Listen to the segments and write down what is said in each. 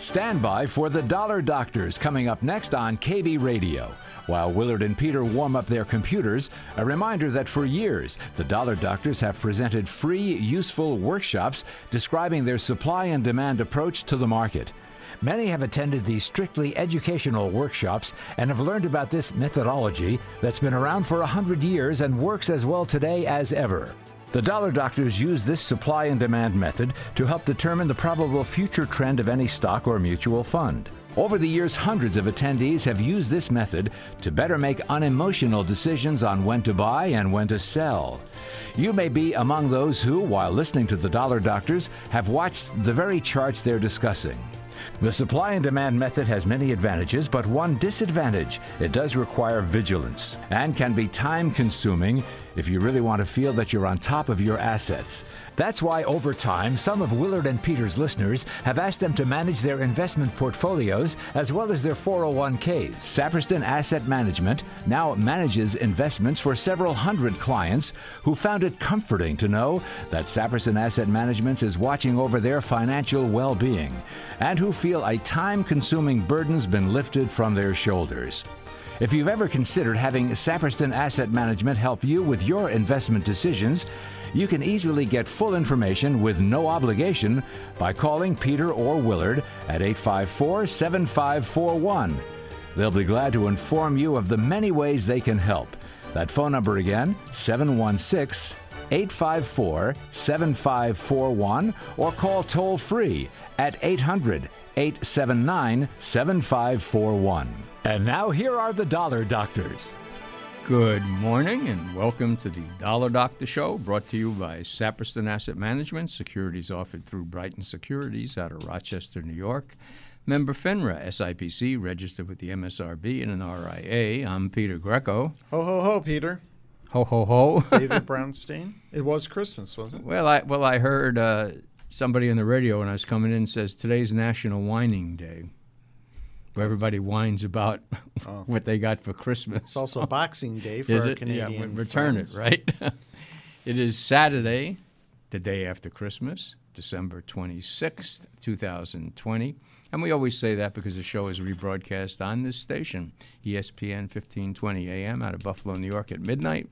Stand by for the Dollar Doctors coming up next on KB Radio. While Willard and Peter warm up their computers, a reminder that for years, the Dollar Doctors have presented free, useful workshops describing their supply and demand approach to the market. Many have attended these strictly educational workshops and have learned about this methodology that's been around for a hundred years and works as well today as ever. The dollar doctors use this supply and demand method to help determine the probable future trend of any stock or mutual fund. Over the years, hundreds of attendees have used this method to better make unemotional decisions on when to buy and when to sell. You may be among those who, while listening to the Dollar Doctors, have watched the very charts they're discussing. The supply and demand method has many advantages, but one disadvantage it does require vigilance and can be time consuming if you really want to feel that you're on top of your assets. That's why over time, some of Willard and Peter's listeners have asked them to manage their investment portfolios as well as their 401ks. Saperston Asset Management now manages investments for several hundred clients who found it comforting to know that Saperston Asset Management is watching over their financial well being and who feel a time consuming burden's been lifted from their shoulders. If you've ever considered having Saperston Asset Management help you with your investment decisions, you can easily get full information with no obligation by calling Peter or Willard at 854 7541. They'll be glad to inform you of the many ways they can help. That phone number again, 716 854 7541, or call toll free at 800 879 7541. And now here are the Dollar Doctors. Good morning and welcome to the Dollar Doctor Show brought to you by Saperston Asset Management, securities offered through Brighton Securities out of Rochester, New York. Member FINRA, SIPC, registered with the MSRB and an RIA. I'm Peter Greco. Ho, ho, ho, Peter. Ho, ho, ho. David Brownstein. It was Christmas, wasn't it? well, I, well, I heard uh, somebody on the radio when I was coming in says today's National Whining Day. Where everybody whines about oh. what they got for Christmas. It's also Boxing Day for Is our it? Canadian yeah, return friends. it, right? it is Saturday, the day after Christmas, December 26th, 2020. And we always say that because the show is rebroadcast on this station, ESPN 1520 AM out of Buffalo, New York at midnight,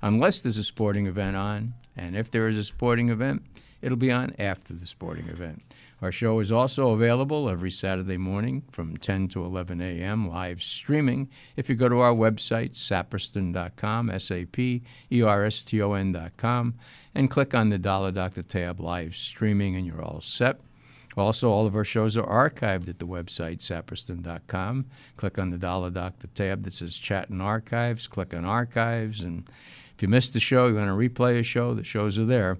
unless there's a sporting event on. And if there is a sporting event, it'll be on after the sporting event. Our show is also available every Saturday morning from 10 to 11 a.m. live streaming. If you go to our website, saperston.com, S A P E R S T O N.com, and click on the Dollar Doctor tab live streaming, and you're all set. Also, all of our shows are archived at the website, saperston.com. Click on the Dollar Doctor tab that says Chat and Archives. Click on Archives, and if you missed the show, you want to replay a show, the shows are there.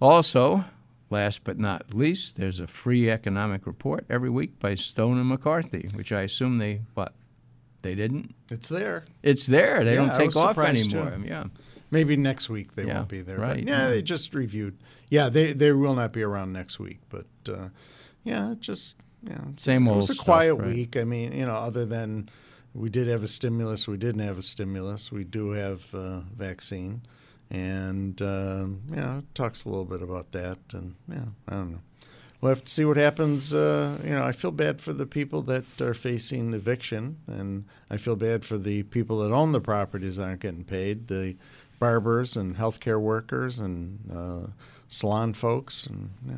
Also, last but not least, there's a free economic report every week by Stone and McCarthy, which I assume they what they didn't. It's there. It's there. They Yeah, don't take off anymore. too. Yeah. Maybe next week they Yeah, won't be there. right, But yeah, yeah. they just reviewed. Yeah, they they will not be around next week. But uh, yeah, it just yeah, Same old. it was a stuff, quiet right? week. I mean, you know, other than we did have a stimulus, we didn't have a stimulus. We do have uh, vaccine, and uh, you know, talks a little bit about that. And yeah, I don't know. We'll have to see what happens. Uh, you know, I feel bad for the people that are facing eviction, and I feel bad for the people that own the properties that aren't getting paid. The barbers and healthcare workers and uh, salon folks, and yeah.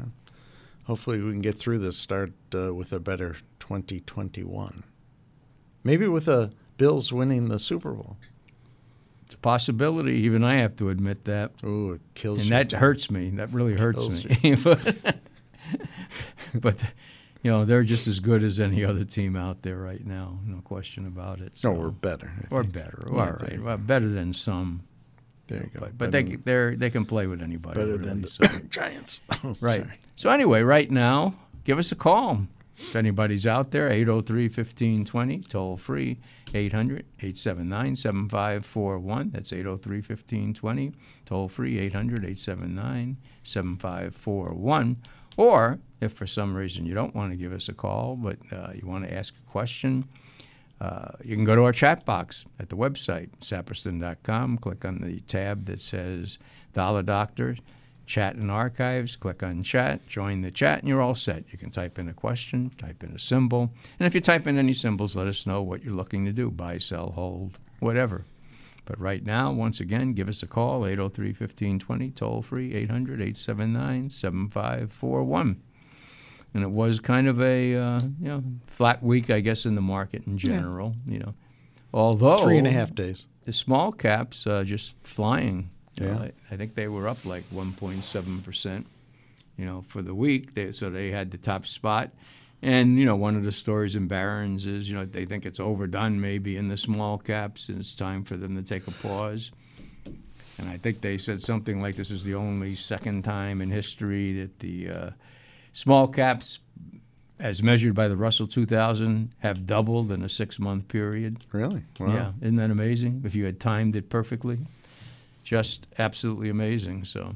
hopefully we can get through this. Start uh, with a better 2021. Maybe with a Bills winning the Super Bowl. Possibility. Even I have to admit that. Oh, it kills you. and you. that hurts me. That really hurts me. but, but, you know, they're just as good as any other team out there right now. No question about it. No, So- we're better. Or better. Yeah, All right, well, better than some. There you go. But, but they they they can play with anybody. better really, than the so. Giants. Right. Sorry. So anyway, right now, give us a call. If anybody's out there, 803-1520, toll free, 800-879-7541. That's 803-1520, toll free, 800-879-7541. Or if for some reason you don't want to give us a call, but uh, you want to ask a question, uh, you can go to our chat box at the website, saperston.com, click on the tab that says Dollar Doctor, chat and archives. Click on chat, join the chat, and you're all set. You can type in a question, type in a symbol, and if you type in any symbols, let us know what you're looking to do buy, sell, hold, whatever. But right now, once again, give us a call 803 1520, toll free 800 879 7541. And it was kind of a uh, you know flat week, I guess, in the market in general. You know, although Three and a half days. the small caps uh, just flying. You know, Yeah. I, I think they were up like 1.7 percent. You know, for the week, they, so they had the top spot. And you know, one of the stories in Barron's is you know they think it's overdone maybe in the small caps, and it's time for them to take a pause. And I think they said something like this is the only second time in history that the uh, small caps, as measured by the Russell 2000, have doubled in a six-month period. Really? Wow. Yeah, isn't that amazing? If you had timed it perfectly, just absolutely amazing. So,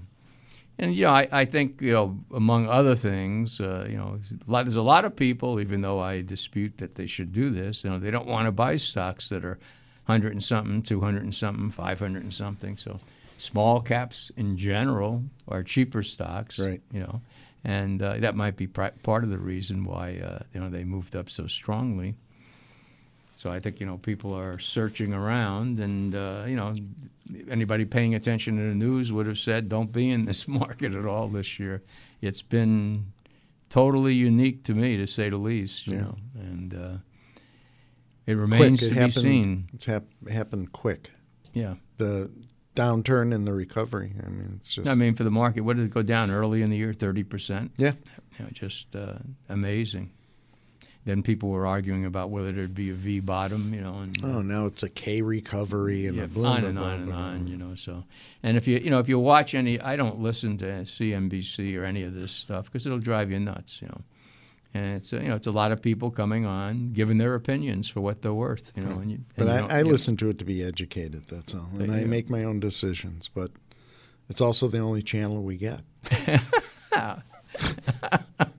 and you know, I, I think you know, among other things, uh, you know, a lot, there's a lot of people, even though I dispute that they should do this, you know, they don't want to buy stocks that are hundred and something, two hundred and something, five hundred and something. So, small caps in general are cheaper stocks, Right. You know. And uh, that might be pri- part of the reason why uh, you know they moved up so strongly. So I think you know people are searching around, and uh, you know anybody paying attention to the news would have said, "Don't be in this market at all this year." It's been totally unique to me, to say the least. You Yeah. know, and uh, it remains quick. to It be happened, seen. It's hap- happened quick. Yeah, The downturn and the recovery. I mean, it's just. I mean for the market, what did it go down early in the year? Thirty percent. yeah. You know, just uh, amazing. Then people were arguing about whether there'd be a V bottom, you know, and Oh, now it's a K recovery and yeah, a blah, on and blah, on and on, you know. So, and if you you know if you watch any, I don't listen to CNBC or any of this stuff because it'll drive you nuts, you know. And it's uh, you know it's a lot of people coming on giving their opinions for what they're worth, you know. And you, But and I, I you know, listen to it to be educated. That's all, and But, I yeah. make my own decisions. But it's also the only channel we get.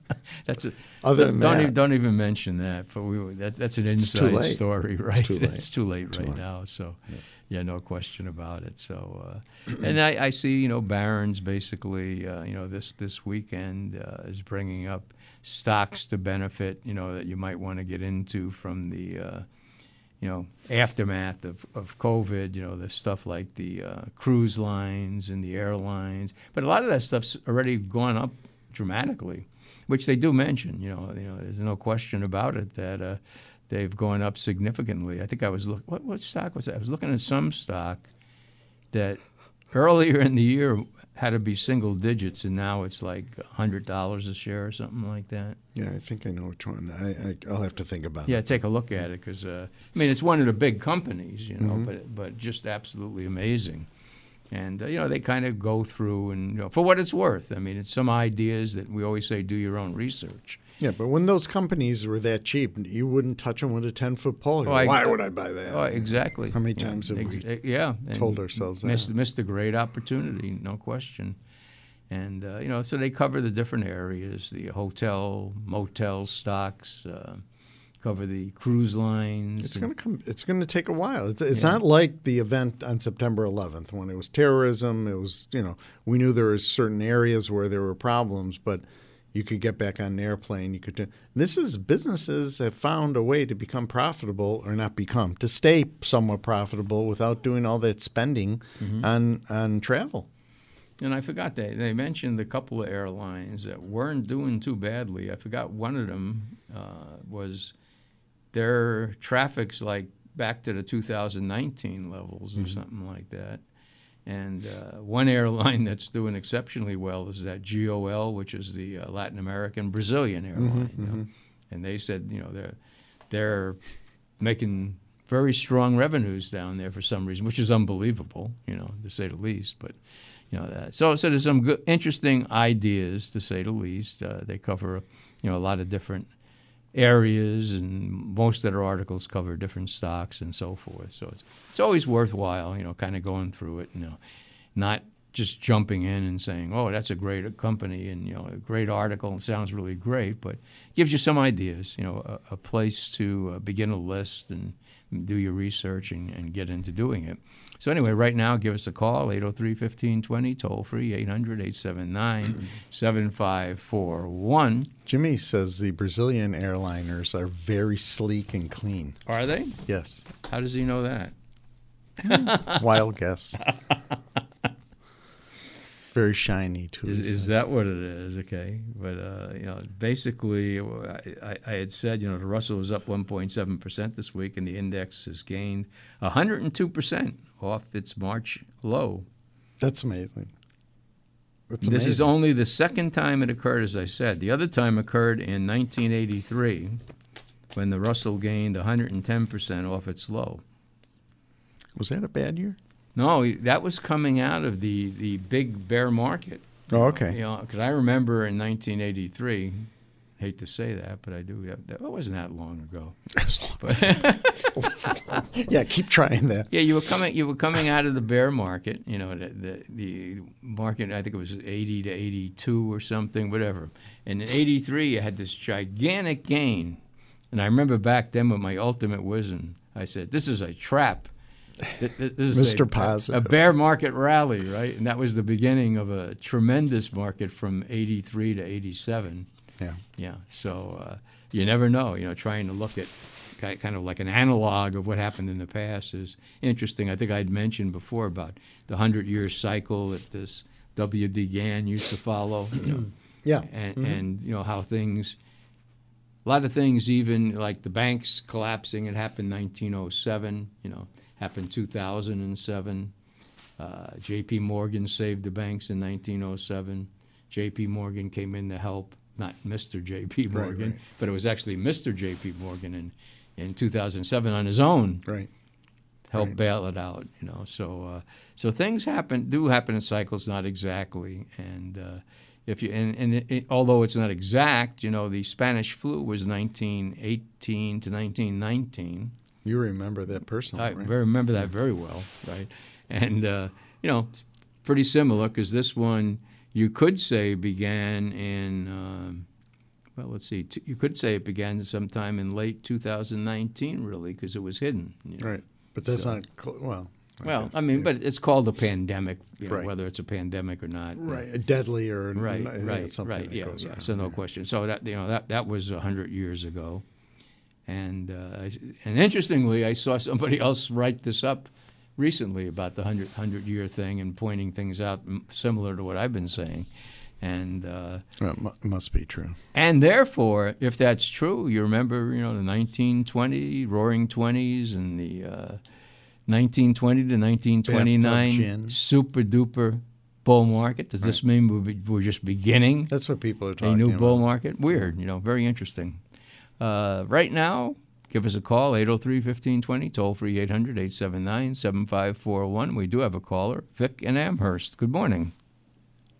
That's a, Other don't, than don't that- even, don't even mention that. But we were- that, that's an too inside story, right? too late. It's too late Too right late. now. So, yeah. no question about it. So, uh, and I, I see, you know, Barron's basically, uh, you know, this this weekend uh, is bringing up stocks to benefit, you know, that you might want to get into from the. Uh, you know, aftermath of, of COVID, you know, the stuff like the uh, cruise lines and the airlines. But a lot of that stuff's already gone up dramatically, which they do mention. You know, you know, there's no question about it that uh, they've gone up significantly. I think I was look what what stock was that? I was looking at some stock that earlier in the year had to be single digits, and now it's like hundred dollars a share or something like that. Yeah, I think I know which one. I, I I'll have to think about it. Yeah, it. take a look at it because uh, I mean it's one of the big companies, you know, Mm-hmm. but but just absolutely amazing. And uh, you know they kind of go through and you know for what it's worth. I mean it's some ideas that we always say do your own research. Yeah, but when those companies were that cheap, you wouldn't touch them with a ten foot pole. Oh, like, I- Why would I buy that? Oh, exactly. How many Yeah, times have we yeah told ourselves that? missed, missed a great opportunity, no question. And uh, you know, so they cover the different areas: the hotel, motel stocks, uh, cover the cruise lines. It's going to come. It's going to take a while. It's, it's not like the event on September 11th when it was terrorism. It was you know we knew there were certain areas where there were problems, but you could get back on an airplane. You could. do- This is businesses have found a way to become profitable or not become to stay somewhat profitable without doing all that spending Mm-hmm. on on travel. And I forgot they they mentioned a couple of airlines that weren't doing too badly. I forgot one of them uh, was their traffic's like back to the 2019 levels or something like that. And uh, one airline that's doing exceptionally well is that GOL, which is the uh, Latin American Brazilian airline. you know. And they said, you know, they're they're making very strong revenues down there for some reason, which is unbelievable, you know, to say the least. But you know, that. so so there's some good, interesting ideas to say the least. Uh, they cover, you know, a lot of different areas, and most of their articles cover different stocks and so forth. So it's it's always worthwhile, you know, kind of going through it. You know, not just jumping in and saying, "Oh, that's a great company," and you know, a great article and sounds really great, but gives you some ideas. You know, a, a place to uh, begin a list and do your research and, and get into doing it. So anyway, right now, give us a call, 803-1520, toll free, 800-879-7541. Jimmy says the Brazilian airliners are very sleek and clean. Are they? Yes. How does he know that? Wild guess. very shiny too. Is, is that what it is? Okay, but uh, you know, basically, I, I- I had said you know the Russell was up 1.7 percent this week, and the index has gained 102 percent off its March low. That's amazing. That's This amazing. is only the second time it occurred, as I said. The other time occurred in 1983, when the Russell gained 110 percent off its low. was that a bad year? No, that was coming out of the, the big bear market. Oh, okay. You know, because I remember in 1983, hate to say that, but I do. That wasn't that long ago. yeah, keep trying that. Yeah, you were coming. You were coming out of the bear market. You know, the, the the market. I think it was 80 to 82 or something, whatever. And in 83, you had this gigantic gain. And I remember back then with my ultimate wisdom, I said, "This is a trap." Th- th- This is Mr. a- Positive. A bear market rally, right? And that was the beginning of a tremendous market from 83 to 87. Yeah. Yeah. So uh, you never know. You know, trying to look at kind of like an analog of what happened in the past is interesting. I think I'd mentioned before about the hundred year cycle that this W.D. Gann used to follow. You know, Yeah. and, and you know how things. A lot of things, even like the banks collapsing, it happened 1907. You know, happened 2007. Uh, J.P. Morgan saved the banks in 1907. J.P. Morgan came in to help, not Mr. J.P. Morgan, right. but it was actually Mr. J.P. Morgan in, in 2007 on his own Right. help Right. bail it out. You know, so uh, so things happen do happen in cycles, not exactly. And uh, if you and, and it, it- although it's not exact, you know, the Spanish flu was 1918 to 1919. You remember that personally, I right? remember that very well, right? And uh, you know, it's pretty similar because this one you could say began in. Um, well, let's see. T- you could say it began sometime in late 2019, really, because it was hidden. you know. Right. But that's So- not cl- well. I Well, guess, I mean, yeah. but it's called a pandemic, you know, Right. whether it's a pandemic or not. right, deadly or Right, n- right, something right. that Yeah, goes yeah. So no yeah. question. So that you know that that was a hundred years ago, and uh, and interestingly, I saw somebody else write this up recently about the hundred hundred year thing and pointing things out m- similar to what I've been saying, and. Uh, Well, it mu- must be true. and therefore, if that's true, you remember, you know, the 1920 Roaring Twenties and the uh, 1920 to 1929 super duper bull market. Does this mean we're, be- we're just beginning That's what people are talking. About. A new about. bull market? Weird, you know, very interesting. Uh, right now, give us a call, 803-1520, toll free 800-879-7541. We do have a caller, Vic in Amherst. Good morning.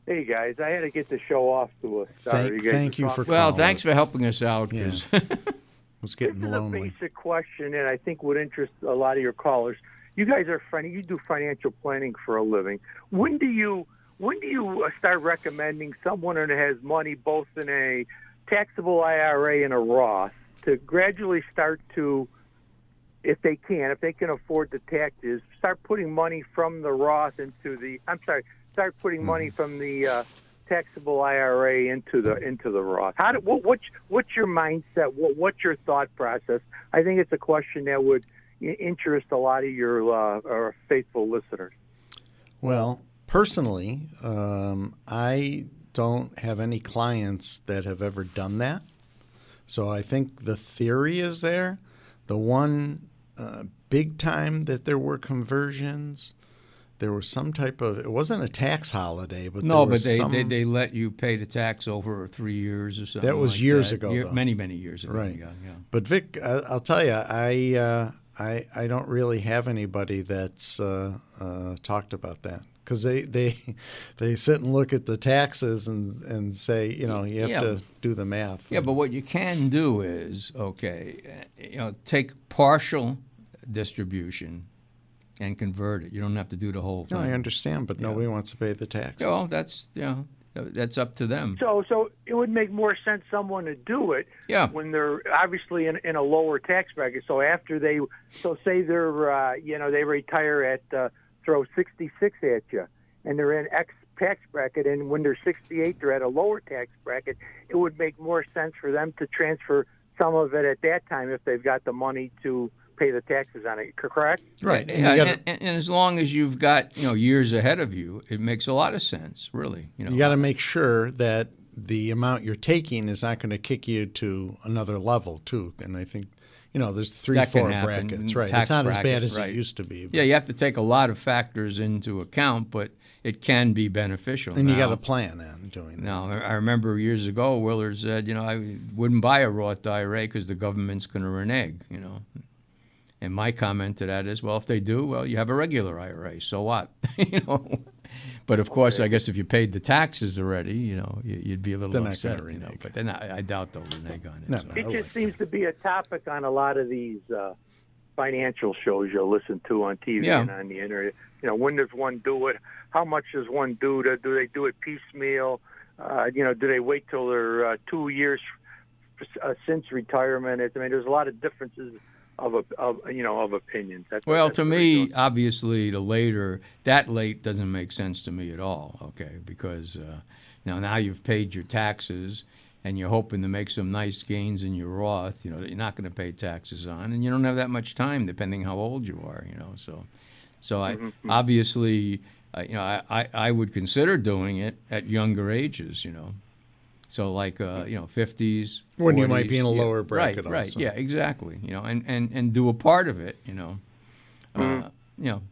Hey guys, I had to get the show off to a start. Thank- guys thank you talking- for Well, calling. thanks for helping us out. 'cause- was getting This is a basic question, and I think would interest a lot of your callers. You guys are funny. you do financial planning for a living. When do you when do you uh, start recommending someone who has money both in a taxable IRA and a Roth to gradually start to, if they can, if they can afford the taxes, start putting money from the Roth into the. I'm sorry, start putting money from the. Uh, taxable IRA into the into the Roth. How do, what, what's what's your mindset? What, what's your thought process? I think it's a question that would interest a lot of your uh, our faithful listeners. Well, personally, um, I don't have any clients that have ever done that. So I think the theory is there. The one uh, big time that there were conversions, there was some type of, it wasn't a tax holiday, but No, there but they, some, they they let you pay the tax over three years or something. That was like years that. ago, Year- many many years ago. Right. Yeah, yeah. But Vic, I, I'll tell you, I, uh, I I don't really have anybody that's uh, uh, talked about that because they, they they sit and look at the taxes and and say, you know, you have Yeah. to do the math. Yeah, but what you can do is okay, uh, you know, take partial distribution and convert it. You don't have to do the whole No, thing. I understand, but nobody wants to pay the taxes. Well, that's you know, that's up to them. So, so it would make more sense someone to do it Yeah. when they're obviously in, in a lower tax bracket. So after they, so say they're, uh, you know, they retire at uh, throw 66 at you, and they're in X tax bracket, and when they're 68, they're at a lower tax bracket. It would make more sense for them to transfer some of it at that time if they've got the money to pay the taxes on it. Correct? Right. And Yeah, gotta, and, and as long as you've got you know years ahead of you, it makes a lot of sense, really. You know, you got to make sure that the amount you're taking is not going to kick you to another level, too. And I think, you know, there's three, That four brackets. Right. It's not as bad as right. it used to be. but- yeah, you have to take a lot of factors into account, but it can be beneficial. And you got a plan on doing that. Now, I I remember years ago, Willard said, you know, I wouldn't buy a Roth IRA because the government's going to renege, you know. And my comment to that is, well, if they do, well, you have a regular IRA, so what? you know. But of course, I guess if you paid the taxes already, you know, you- you'd be a little They're upset. gonna You know, but then I, I doubt they'll renege on it. No, so. no. It just like seems to be a topic on a lot of these uh, financial shows you'll listen to on TV Yeah. and on the internet. You know, when does one do it? How much does one do? To, do they do it piecemeal? Uh, you know, do they wait till they're uh, two years uh, since retirement? I mean, there's a lot of differences of, a- of you know of opinions. That's Well, to me, obviously, the later that late doesn't make sense to me at all. Okay, because uh, now now you've paid your taxes and you're hoping to make some nice gains in your Roth. You know that you're not going to pay taxes on, and you don't have that much time, depending how old you are. You know, so so I obviously, uh, you know, I, I I would consider doing it at younger ages. You know. So like uh, you know, fifties. When you might be in a lower bracket Right, right. also. Yeah, exactly. You know, and, and, and do a part of it. You know, uh, you know.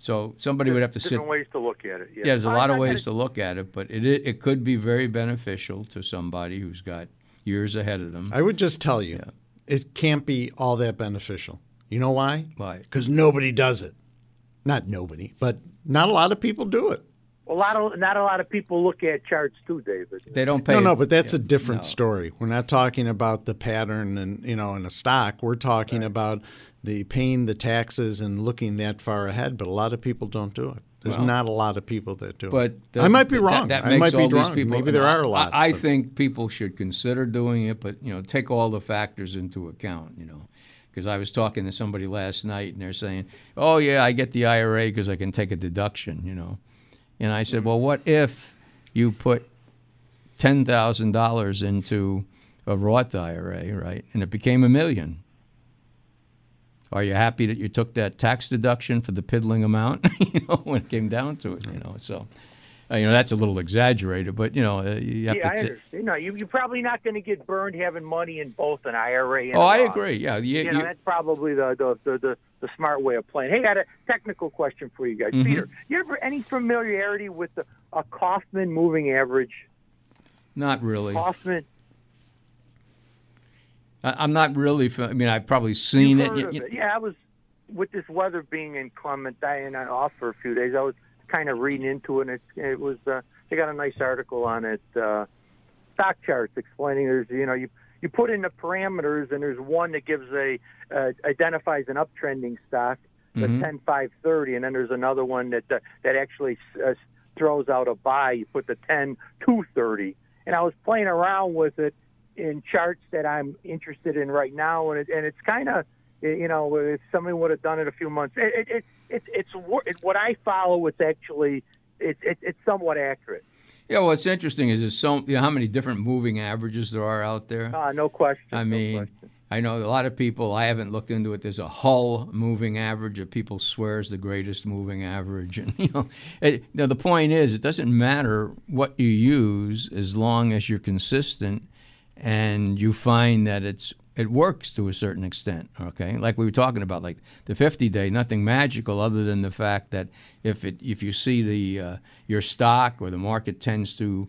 So somebody would have to sit. different ways to look at it. Yeah, Yeah, there's a I- lot I of gotta- ways to look at it, but it it, it could be very beneficial to somebody who's got years ahead of them. I would just tell you, it can't be all that beneficial. You know why? Why? Because nobody does it. Not nobody, but not a lot of people do it. A lot of not a lot of people look at charts too, David. They don't pay. No, no, but that's a different no. story. We're not talking about the pattern and you know in a stock. We're talking about the paying the taxes and looking that far ahead. But a lot of people don't do it. There's Well, not a lot of people that do But it. the- I might be wrong. That, I makes might be all these wrong. people- Maybe there are a lot. I, I think people should consider doing it, but you know, take all the factors into account. You know, because I was talking to somebody last night, and they're saying, "Oh yeah, I get the IRA because I can take a deduction." You know, and I said, mm. "Well, what if you put ten thousand dollars into a Roth IRA, right, and it became a million? Are you happy that you took that tax deduction for the piddling amount? you know, when it came down to it, you know. So, uh, you know, that's a little exaggerated, but you know, uh, you have Yeah, I to. T- understand. No, you, you're probably not going to get burned having money in both an IRA and oh, I agree. Yeah, you, You know, you- that's probably the, the, the, the, the smart way of playing. Hey, I got a technical question for you guys. Mm-hmm. Peter, you ever any familiarity with the, a Kaufman moving average? not really. Kaufman, I, I'm not really. I mean, I've probably seen it. it. Yeah, I was with this weather being inclement, dying off for a few days. I was kind of reading into it. And it, it was. Uh, they got a nice article on it. Uh, stock charts explaining there's you know you you put in the parameters and there's one that gives a uh, identifies an uptrending stock the Mhm. 10 5 30 and then there's another one that uh, that actually uh, throws out a buy you put the 10 2 30 and I was playing around with it in charts that I'm interested in right now and it, and it's kind of you know if somebody would have done it a few months it, it, it, it's it's it, what I follow it's actually it, it, it's somewhat accurate yeah, what's interesting is there's so you know how many different moving averages there are out there. uh, no question I no mean, question. I know a lot of people. I haven't looked into it. There's a Hull moving average that people swear is the greatest moving average, and you know, it, you know, the point is, it doesn't matter what you use as long as you're consistent and you find that it's it works to a certain extent. Okay, like we were talking about, like the 50 day, nothing magical other than the fact that if it if you see the uh, your stock or the market tends to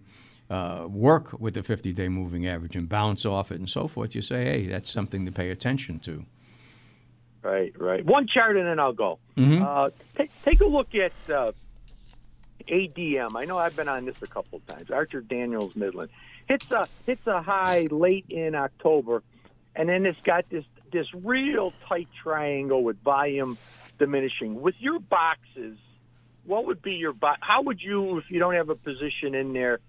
uh, work with the 50-day moving average and bounce off it and so forth, you say, hey, that's something to pay attention to. Right, right. One chart and then I'll go. Mhm. Uh, take take a look at uh, ADM. I know I've been on this a couple of times. Archer Daniels Midland hits a hits a high late in October, and then it's got this this real tight triangle with volume diminishing. With your boxes, what would be your bo- How would you, if you don't have a position in there,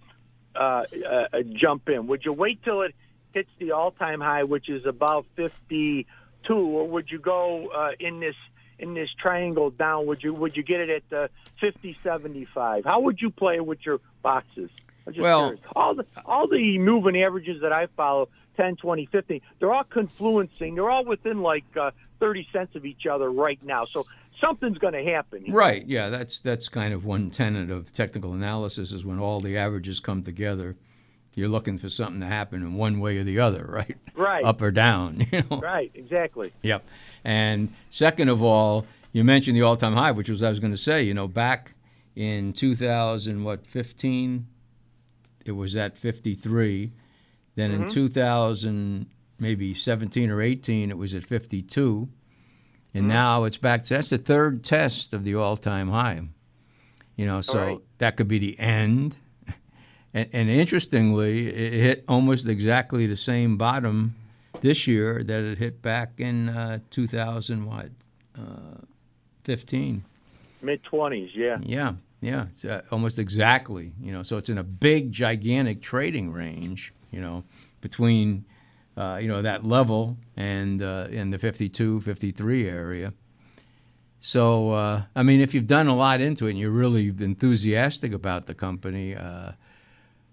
uh, uh, jump in? Would you wait till it hits the all-time high, which is about 52, or would you go uh, in this in this triangle down? Would you would you get it at the 50, 75? How would you play with your boxes? I'm just Well- curious. all the all the moving averages that I follow, 10, 20, 50, they're all confluencing. They're all within like uh, 30 cents of each other right now. So something's going to happen. Right. Yeah. That's that's kind of one tenet of technical analysis is when all the averages come together. You're looking for something to happen in one way or the other, right? Right. Up or down. You know. Right, exactly. Yep. And second of all, you mentioned the all-time high, which was I was going to say. You know, back in 2000, what 15, it was at 53. Then in 2000, maybe 17 or 18, it was at 52. And now it's back. To, that's the third test of the all-time high. You know, so right. that could be the end. And, and interestingly, it hit almost exactly the same bottom this year that it hit back in uh, 2000 what uh, 15. Mid 20s, yeah. Yeah, yeah, it's uh, almost exactly. You know, so it's in a big, gigantic trading range. You know, between uh, you know that level and uh, in the 52, 53 area. So uh, I mean, if you've done a lot into it and you're really enthusiastic about the company, uh,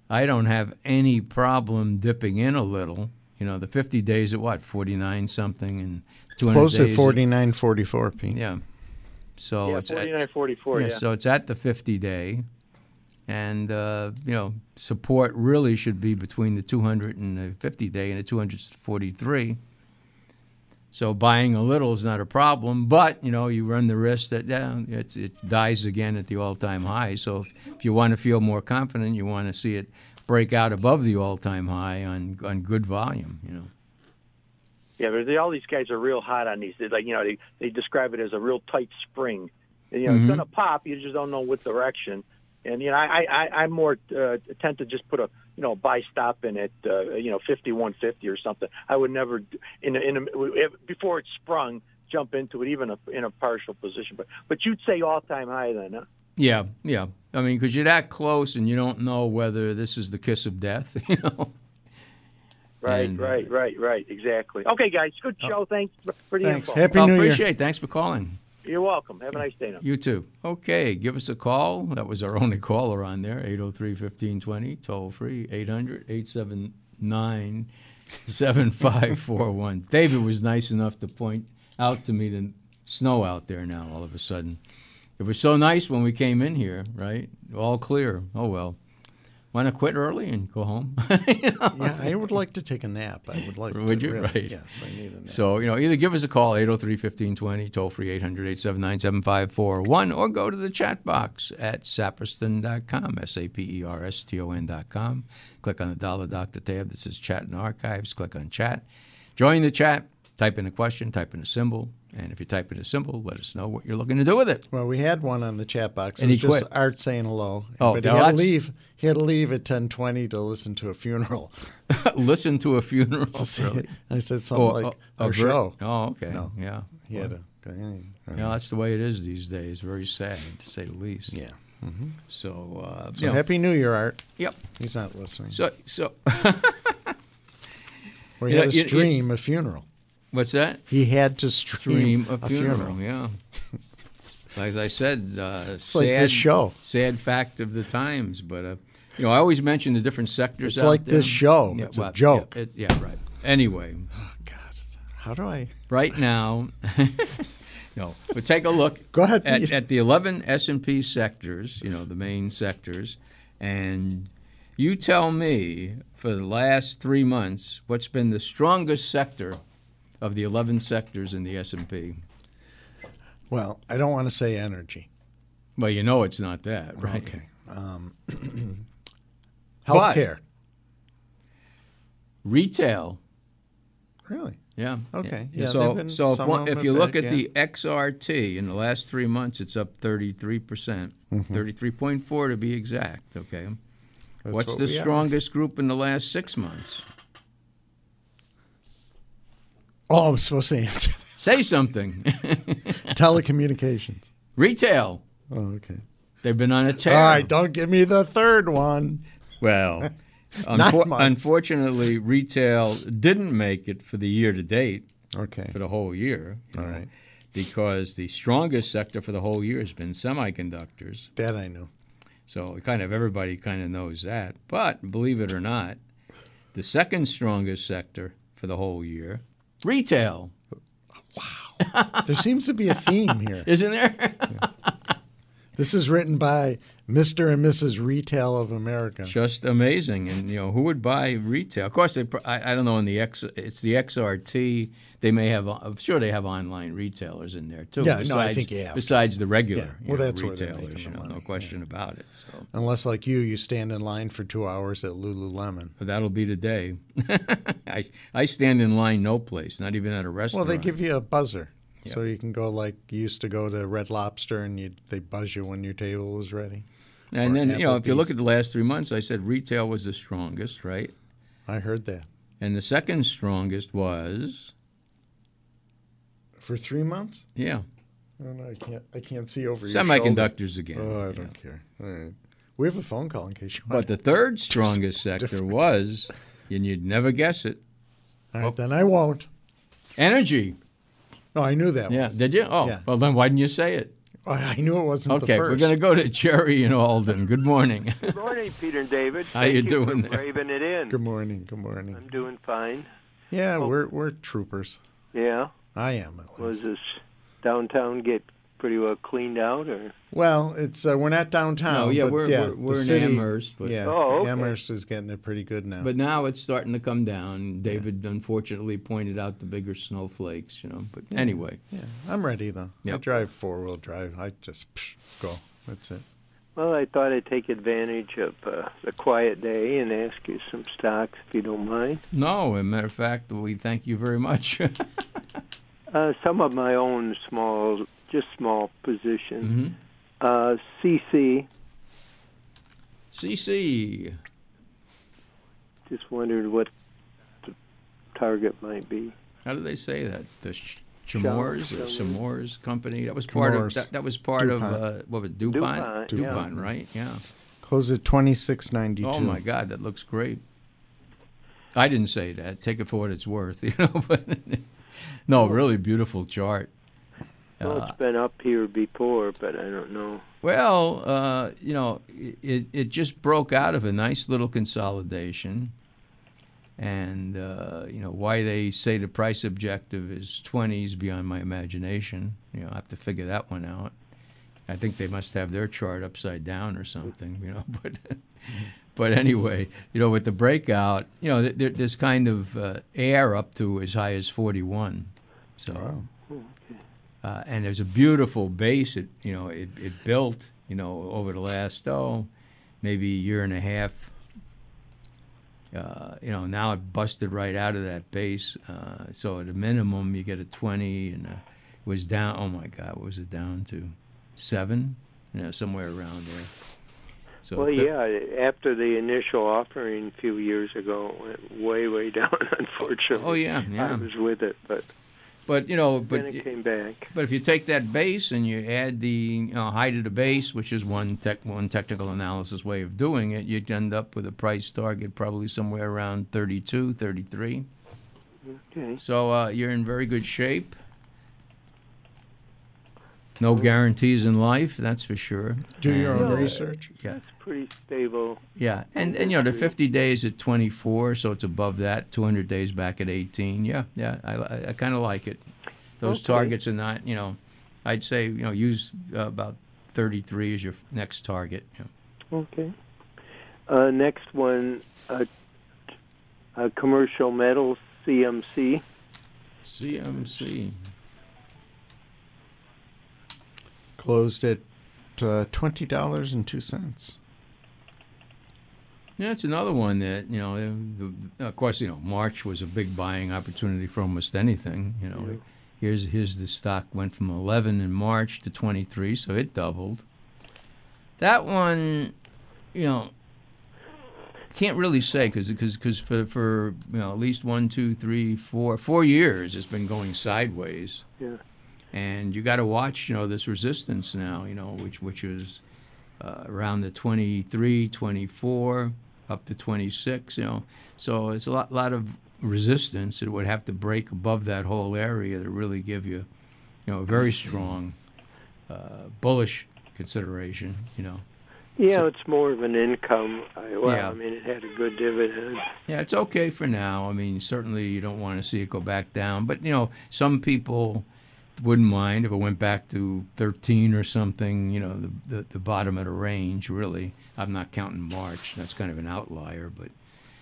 I don't have any problem dipping in a little. You know, the 50 days at what 49 something and 200 Close days at 49, 44, Pete. yeah. So yeah, it's at- 49, 44, yeah, yeah. So it's at the 50 day, and uh, you know support really should be between the 200 and the 50 day and the 243. So buying a little is not a problem, but you know you run the risk that yeah, it's, it dies again at the all-time high. So if, if you want to feel more confident, you want to see it break out above the all-time high on on good volume. You know. Yeah, but they, all these guys are real hot on these. They, like you know, they they describe it as a real tight spring. And, you know, Mm-hmm. it's gonna pop. You just don't know what direction. And you know, I I I'm more uh, tend to just put a you know buy stop in at uh, you know 5150 or something. I would never in a, in a, before it sprung jump into it even a, in a partial position. But but you'd say all time high then, huh? Yeah, yeah. I mean, because you're that close and you don't know whether this is the kiss of death, you know. Right, And, uh, right, right, right. Exactly. Okay, guys. Good show. Thanks for- for the Thanks. info. Happy Well, New Year. appreciate it. Thanks for calling. You're welcome. Have a nice day now. You too. Okay, give us a call. That was our only caller on there, 803-1520, toll free, 800-879 7541. David was nice enough to point out to me the snow out there now all of a sudden. It was so nice when we came in here, right? All clear. Oh well. Want to quit early and go home? Yeah, I would like to take a nap. I would like Would to. you? really- Right. Yes, I need a nap. So, you know, either give us a call, 803 1520, toll free 800 879 7541, or go to the chat box at saperston.com, S A P E R S T O N.com. Click on the Dollar Doctor tab that says Chat and Archives. Click on Chat. Join the chat. Type in a question, type in a symbol, and if you type in a symbol, let us know what you're looking to do with it. Well, we had one on the chat box. It And he was just quit. Art saying hello. Oh, but he had to leave. He had to leave at ten twenty to listen to a funeral. Listen to a funeral. really? I said something Oh, like oh, a show. Oh, okay. No. Yeah. He had go in. You know, that's the way it is these days. Very sad, to say the least. Yeah. So, uh, So you know, happy New Year, Art. Yep. He's not listening. So, so Yeah, had you- you- stream a funeral. What's that? He had to stream, Dream a funeral. Yeah. As I said, uh, It's like this show. Sad fact of the times, but uh, you know, I always mention the different sectors. It's like there. this show. It's a joke. Yeah, it- yeah, right. Anyway, God, how do I? right now, no, but take a look. Go ahead, at, at the 11 S&P sectors. You know, the main sectors, and you tell me for the last three months what's been the strongest sector of the 11 sectors in the S&P. Well, I don't want to say energy. Well, you know it's not that, right? Okay. Um, healthcare. Retail. Really? Yeah. Okay. Yeah, Yeah, so so if, one- if you look at the XRT in the last three months, it's up 33 percent, Mm-hmm. 33.4 to be exact. Okay. That's What's what the strongest group in the last six months? Oh, I'm supposed to answer that. Say something. Telecommunications. Retail. Oh, okay. They've been on a tear. All right, don't give me the third one. Well, unfor- unfortunately, retail didn't make it for the year to date, Okay. for the whole year. All know, right. Because the strongest sector for the whole year has been semiconductors. That I know. So kind of everybody kind of knows that. But believe it or not, the second strongest sector for the whole year, retail, Wow. There seems to be a theme here. isn't there? This is written by Mr. and Mrs. Retail of America. Just amazing. And you know, who would buy retail? Of course, they, I, I don't know. In the X, it's the XRT. They may have. Uh, I'm sure they have online retailers in there too. Yeah, no, I think have. Besides the regular, Yeah, well, know, that's retailers. You know, no question about it. So Unless, like you, you stand in line for two hours at Lululemon. but that'll be the day. I I stand in line no place, not even at a restaurant. Well, they give you a buzzer. So you can go like you used to go to Red Lobster and you they buzz you when your table was ready. And then you know, if you look at the last three months, I said retail was the strongest, right? I heard that. And the second strongest was For three months? yeah, I don't. I can't. I can't see over your shoulder. semiconductors again. Oh, I don't care. All right. We have a phone call in case you want. But the third strongest sector different. was, and you'd never guess it, All right, oh. then I won't. energy. No, I knew that. Yeah, Was. did you? Oh, Yeah. well then why didn't you say it? I I knew it wasn't the Okay, first. we're going to go to Jerry in Alden. Good morning. Good morning, Peter and David. How Thank you for doing there? It in. Good morning. Good morning. I'm doing fine. Yeah, Oh. we're we're troopers. Yeah. I am at least. Was this downtown get pretty well cleaned out, or Well, it's uh, we're not downtown. No, yeah, but we're- yeah, we're- the we're in city, Amherst, but- yeah, Oh, okay. Amherst is getting it pretty good now. but now it's starting to come down. David unfortunately pointed out the bigger snowflakes, you know. But anyway, yeah, I'm ready though. I Yep. drive four wheel drive. I just psh, go. That's it. well, I thought I'd take advantage of uh, the quiet day and ask you some stocks if you don't mind. no, as a matter of fact, we thank you very much. Uh, some of my own small, just small positions. hmm Uh, CC. CC. Just wondered what the target might be. How do they say that? The Ch- Chamors or Cham- Chamors company. That was part of that, that was part of uh, what was it, DuPont? DuPont, DuPont, yeah. right? Yeah. Close at twenty six ninety two. Oh my God, that looks great. I didn't say that. Take it for what it's worth, you know. But no, really beautiful chart. Well, Uh, it's been up here before, but I don't know. Well, uh, you know, it, it just broke out of a nice little consolidation. And, uh, you know, why they say the price objective is 20 is beyond my imagination. You know, I have to figure that one out. I think they must have their chart upside down or something, you know. But, but anyway, you know, with the breakout, you know, there, there's kind of uh, air up to as high as 41. So. Wow. Uh, and there's a beautiful base. It you know it, it built you know over the last oh maybe a year and a half. Uh, you know now it busted right out of that base. Uh, so at a minimum you get a 20 and uh it was down. Oh my God, what was it down to? Seven, you know somewhere around there. So Well, the- yeah. After the initial offering a few years ago, it went way, way down. Unfortunately. Oh, yeah, yeah. I was with it, but But you know, but then it came back. But if you take that base and you add the you know, height of the base, which is one tech, one technical analysis way of doing it, you'd end up with a price target probably somewhere around 32, 33. Okay. So uh, you're in very good shape. No guarantees in life, that's for sure. Do your own Yeah. research. Yeah, It's pretty stable. yeah, and and you know the 50 days at 24, so it's above that. 200 days back at 18. Yeah, yeah, I, I, I kind of like it. Those Okay. targets are not, you know, I'd say you know use uh, about 33 as your next target. you know. Okay. Uh, next one, uh, uh, commercial metals, CMC. CMC. Closed at uh, twenty dollars and two cents. Yeah, it's another one that you know. The, of course, you know March was a big buying opportunity for almost anything. You know, here's here's the stock went from 11 in March to 23, so it doubled. That one, you know, can't really say because because for for you know at least one, two, three, four, four years it's been going sideways. Yeah. And you got to watch, you know, this resistance now, you know, which which is uh, around the 23, 24, up to 26, you know. So it's a lot lot of resistance. It would have to break above that whole area to really give you, you know, a very strong uh, bullish consideration, you know. Yeah, So- it's more of an income. I, well, Yeah. I mean, it had a good dividend. Yeah, it's okay for now. I mean, certainly you don't want to see it go back down, but you know, some people wouldn't mind if it went back to 13 or something. You know, the the, the bottom of the range. Really, I'm not counting March. That's kind of an outlier, but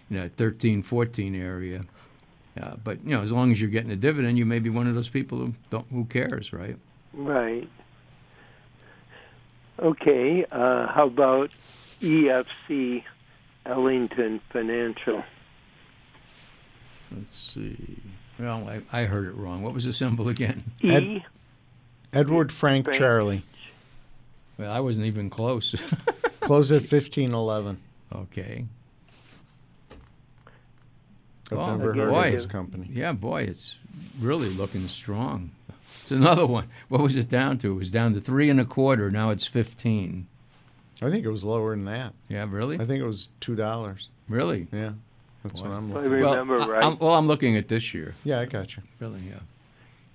you know, 13, 14 area. Uh, but you know, as long as you're getting a dividend, you may be one of those people who don't who cares, right? Right. Okay. Uh, how about EFC Ellington Financial? Let's see. Well, I, I heard it wrong. What was the symbol again? E. Ed- Edward Frank, Frank. Charlie. Well, I wasn't even close. Close at fifteen eleven. okay. I've Oh, never heard boy. of this company. Yeah, boy, it's really looking strong. It's another one. What was it down to? It was down to three and a quarter. Now it's fifteen. I think it was lower than that. Yeah, really, I think it was two dollars. really. Yeah, that's what I'm If I looking. remember well, I- right. I'm, well, I'm looking at this year. Yeah, I got you. Really, yeah.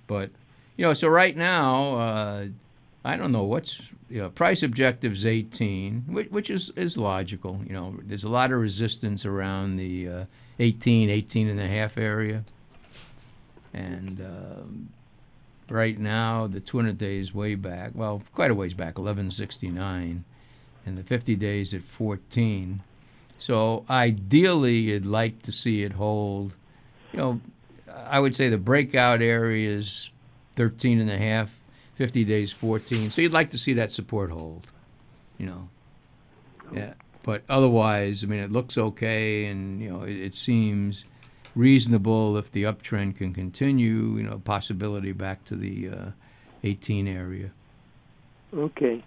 But you know, so right now, uh, I don't know what's you know, price objectives 18, which, which is is logical. You know, there's a lot of resistance around the uh, 18, 18 and a half area, and um, right now the 200 days way back. Well, quite a ways back, 1169, and the 50 days at 14. So ideally, you'd like to see it hold. You know, I would say the breakout area is 13 and a half, 50 days 14. So you'd like to see that support hold, you know. Yeah. But otherwise, I mean, it looks okay, and you know, it, it seems reasonable if the uptrend can continue. You know, possibility back to the uh, 18 area. okay.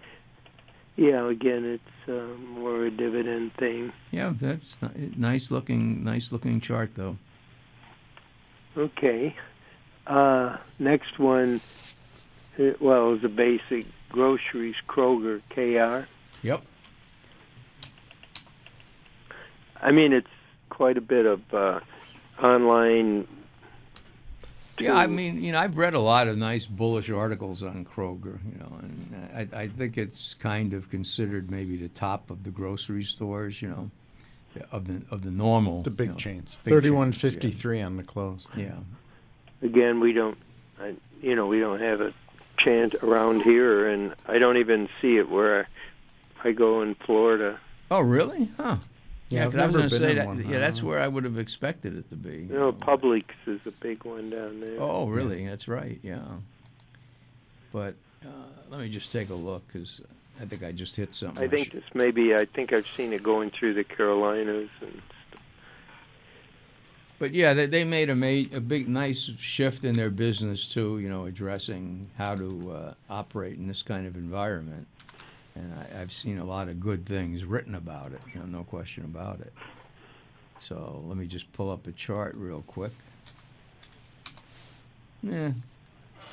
Yeah, again, it's uh, more a dividend thing. Yeah, that's nice looking, nice looking chart though. Okay. Uh, next one, uh, well, is a basic groceries, Kroger, KR. Yep. I mean, it's quite a bit of uh, online. Yeah, I mean, you know, I've read a lot of nice bullish articles on Kroger, you know, and I, I think it's kind of considered maybe the top of the grocery stores, you know, of the of the normal. The big you know, chains. big Thirty-one chains, yeah. on the close. Yeah. Again, we don't, I, you know, we don't have a chant around here, and I don't even see it where I, I go in Florida. Oh, really? Huh. Yeah, I've 'cause I was never gonna been say in that. one. I Yeah, that's where I would have expected it to be. You know, Publix is a big one down there. Oh, really? That's right. Yeah. But uh, let me just take a look because I think I just hit something. I think should- this maybe I think I've seen it going through the Carolinas and But yeah, they, they made a ma- a big nice shift in their business too. You know, addressing how to uh, operate in this kind of environment, and I, I've seen a lot of good things written about it. You know, no question about it. So let me just pull up a chart real quick. Yeah,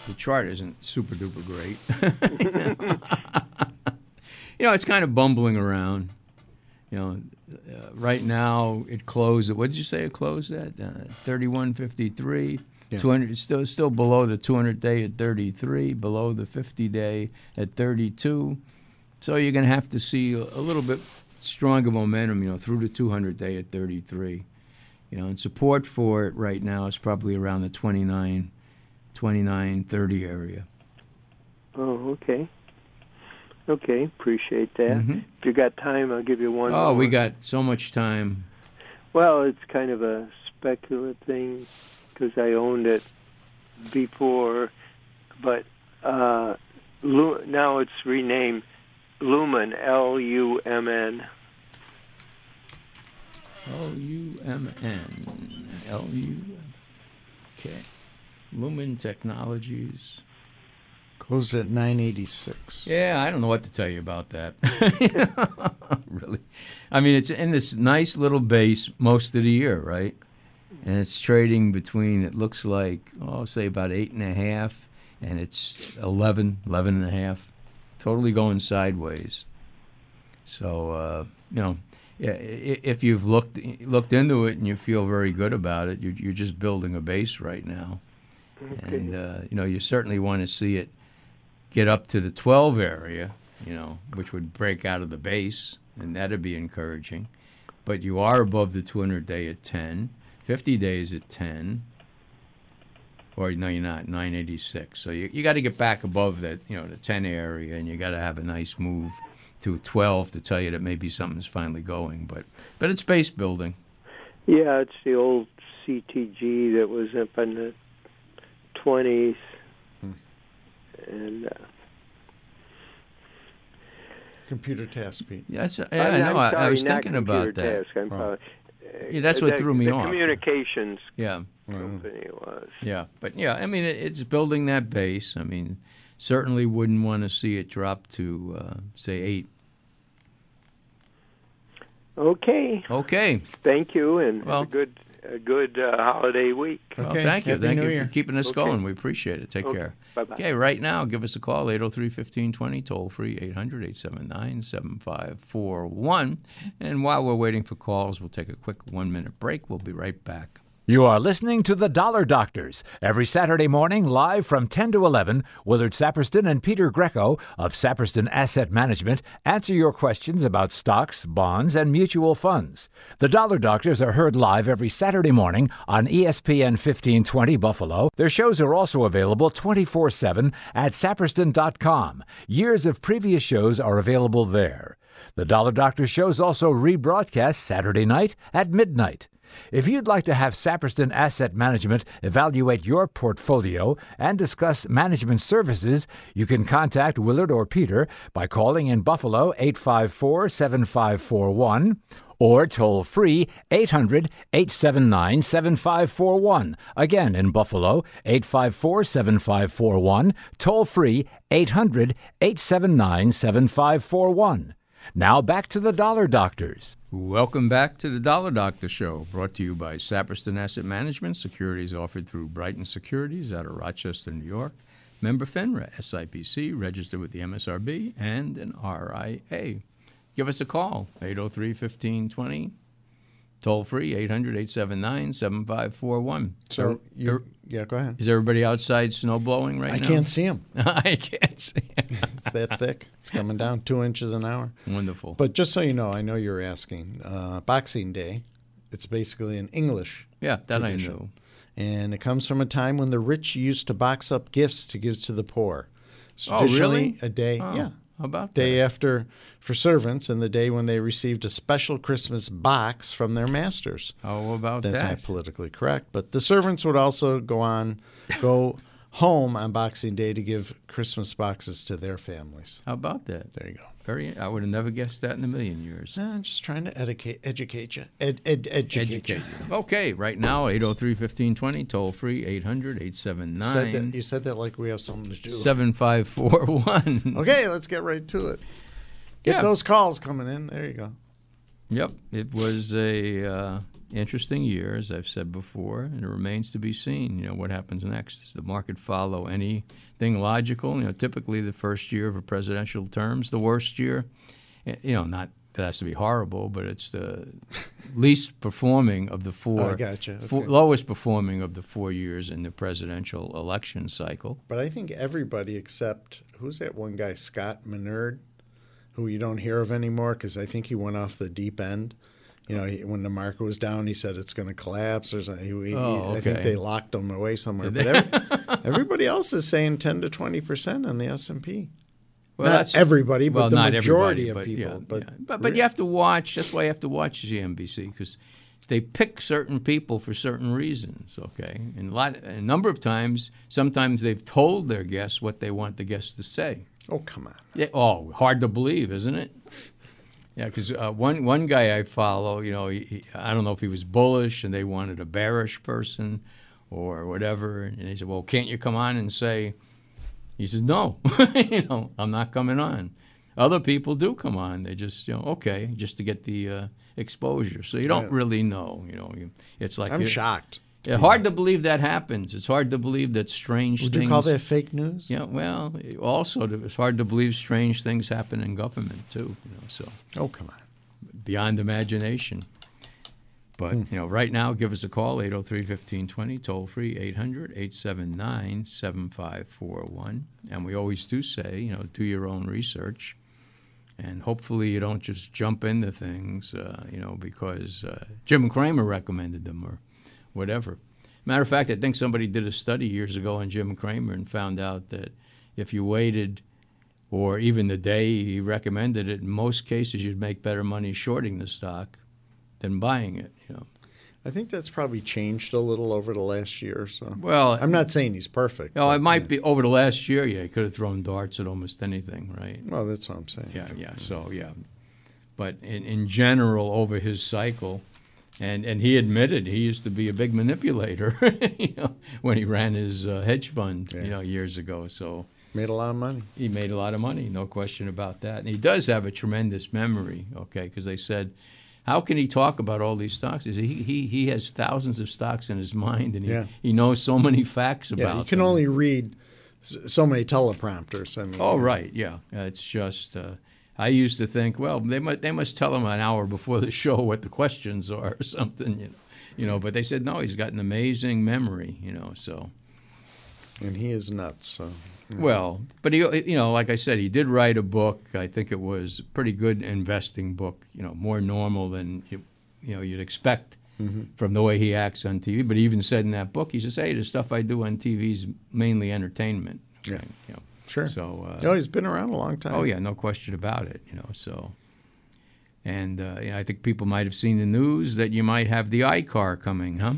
the chart isn't super duper great. you know, it's kind of bumbling around. You know, uh, right now it closed at what did you say it closed at? Uh, Thirty-one fifty-three. Yeah. Two hundred. Still, still below the two hundred day at thirty-three. Below the fifty day at thirty-two. So you're going to have to see a, a little bit stronger momentum. You know, through the two hundred day at thirty-three. You know, and support for it right now is probably around the 29, 29, 30 area. Oh, okay. Okay, appreciate that. Mhm. If you got time, I'll give you one. Oh, we got so much time. Well, it's kind of a speculative thing because I owned it before, but uh, Lu- now it's renamed Lumen, L U M N. L U M N. L U. Okay. Lumen Technologies Closed at 986. Yeah, I don't know what to tell you about that. really. I mean, it's in this nice little base most of the year, right? And it's trading between, it looks like, oh, say about eight and a half, and it's 11, 11 and a half. Totally going sideways. So, uh, you know, if you've looked looked into it and you feel very good about it, you're, you're just building a base right now. And, uh, you know, you certainly want to see it get up to the 12 area, you know, which would break out of the base, and that'd be encouraging. But you are above the 200 day at 10, 50 days at 10, or no, you're not, 986. So you, you got to get back above that, you know, the 10 area, and you got to have a nice move to 12 to tell you that maybe something's finally going. But, but it's base building. Yeah, it's the old CTG that was up in the twenties, and uh, Computer task, Pete. Yeah, yeah, I, I know. I, sorry, I was thinking about that. Task. I'm Oh. probably- Yeah, that's what the- threw me the off. Communications Yeah. company was. Yeah, but yeah, I mean, it, it's building that base. I mean, certainly wouldn't want to see it drop to uh, say eight. Okay, Okay. thank you, and Well- have a good a good uh, holiday week. Well, thank you. Happy thank New you Year. for keeping us Okay. going. We appreciate it. Take Okay. care. Bye-bye. Okay, right now, give us a call, 803 1520, toll free, 800 879 7541. And while we're waiting for calls, we'll take a quick one minute break. We'll be right back. You are listening to The Dollar Doctors every Saturday morning live from 10 to 11. Willard Saperston and Peter Greco of Saperston Asset Management answer your questions about stocks, bonds, and mutual funds. The Dollar Doctors are heard live every Saturday morning on ESPN 1520 Buffalo. Their shows are also available 24 7 at saperston.com. Years of previous shows are available there. The Dollar Doctor shows also rebroadcast Saturday night at midnight. If you'd like to have Saperston Asset Management evaluate your portfolio and discuss management services, you can contact Willard or Peter by calling in Buffalo 854 7541 or toll free 800 879 7541. Again, in Buffalo, 854 7541, toll free 800 879 7541. Now back to the Dollar Doctors. Welcome back to the Dollar Doctor Show, brought to you by Saperston Asset Management. Securities offered through Brighton Securities out of Rochester, New York. Member FINRA, SIPC, registered with the MSRB, and an RIA. Give us a call, 803 1520. Toll free, 800 879 7541. So, you, yeah, go ahead. Is everybody outside snow blowing right I now? I can't see them. I can't see. It's that thick. It's coming down two inches an hour. Wonderful. But just so you know, I know you're asking. Uh, Boxing Day, it's basically an English, yeah, that I tradition. knew. and it comes from a time when the rich used to box up gifts to give to the poor. It's Oh, really? A day, Oh, yeah, How about day that? after for servants, and the day when they received a special Christmas box from their masters. How about That's that? That's not politically correct, but the servants would also go on, go home on Boxing Day to give Christmas boxes to their families. How about that? There you go. Very. I would have never guessed that in a million years. No, I'm just trying to educate, educate you, ed, ed, educate, Educate you. Okay, right now, 803 1520, toll free, 800 You said that. 879 You said that like we have something to do. 7541. Okay, let's get right to it. Get Yeah. those calls coming in. There you go. Yep, it was a uh, interesting year, as I've said before, and it remains to be seen. You know what happens next. Does the market follow anything logical? You know, typically the first year of a presidential term is the worst year. Eh, You know, not that it has to be horrible, but it's the least performing of the four. I gotcha. four- lowest performing of the four years in the presidential election cycle. But I think everybody except who's that one guy, Scott Minerd, who you don't hear of anymore because I think he went off the deep end. You know, he, when the market was down, he said it's going to collapse or something. He, he- Oh, I think they locked him away somewhere. But every, everybody else is saying ten to twenty percent on the S and P. Well, Not that's- everybody, but well, the not majority of but people. yeah, but yeah. but but you have to watch. That's why you have to watch CNBC because they pick certain people for certain reasons. Okay, and a lot, a number of times, sometimes they've told their guests what they want the guests to say. oh come on. Yeah, oh, hard to believe, isn't it? Yeah, because uh, one one guy I follow, you know, he, he, I don't know if he was bullish and they wanted a bearish person or whatever, and he said, "Well, can't you come on and say He says, "No, you know, I'm not coming on." Other people do come on. They just, you know, okay, just to get the uh, exposure. So you don't really know. You know, you, it's like I'm shocked. Yeah, hard to believe that happens. It's hard to believe that strange Would things. you call that fake news? Yeah, well, also it's hard to believe strange things happen in government too. You know, so Oh, come on. beyond imagination. But, Hmm. you know, right now, give us a call, 803-1520, toll free, 800-879-7541. And we always do say, you know, do your own research. And hopefully you don't just jump into things, uh, you know, because uh, Jim Cramer recommended them or whatever. Matter of fact, I think somebody did a study years ago on Jim Cramer and found out that if you waited or even the day he recommended it, in most cases you'd make better money shorting the stock than buying it. You know. I think that's probably changed a little over the last year or so. Well, I'm not saying he's perfect. Oh, no, but, it might yeah. be over the last year. Yeah, he could have thrown darts at almost anything, right? Well, that's what I'm saying. Yeah, yeah. So yeah, but in, in general, over his cycle, and and he admitted he used to be a big manipulator, you know, when he ran his uh, hedge fund, Yeah. you know, years ago. So Made a lot of money. he made a lot of money, no question about that. And he does have a tremendous memory, okay? Because they said, how can he talk about all these stocks? He, he, he, he has thousands of stocks in his mind, and he, Yeah. he knows so many facts about Yeah, you can them. only read so many teleprompters. I mean, Oh, right, yeah. It's just, uh, I used to think, well, they must, they must tell him an hour before the show what the questions are or something, you know. You know, but they said no. He's got an amazing memory, you know. So, and he is nuts. So hmm. well, but he, you know, like I said, he did write a book. I think it was a pretty good investing book. You know, more normal than you, you know you'd expect mm-hmm. from the way he acts on TV. But he even said in that book, he says, "Hey, the stuff I do on TV is mainly entertainment." Yeah. You know, sure. So, uh, oh, he's been around a long time. Oh yeah, no question about it. You know, so. And uh, you know, I think people might have seen the news that you might have the iCar coming, huh?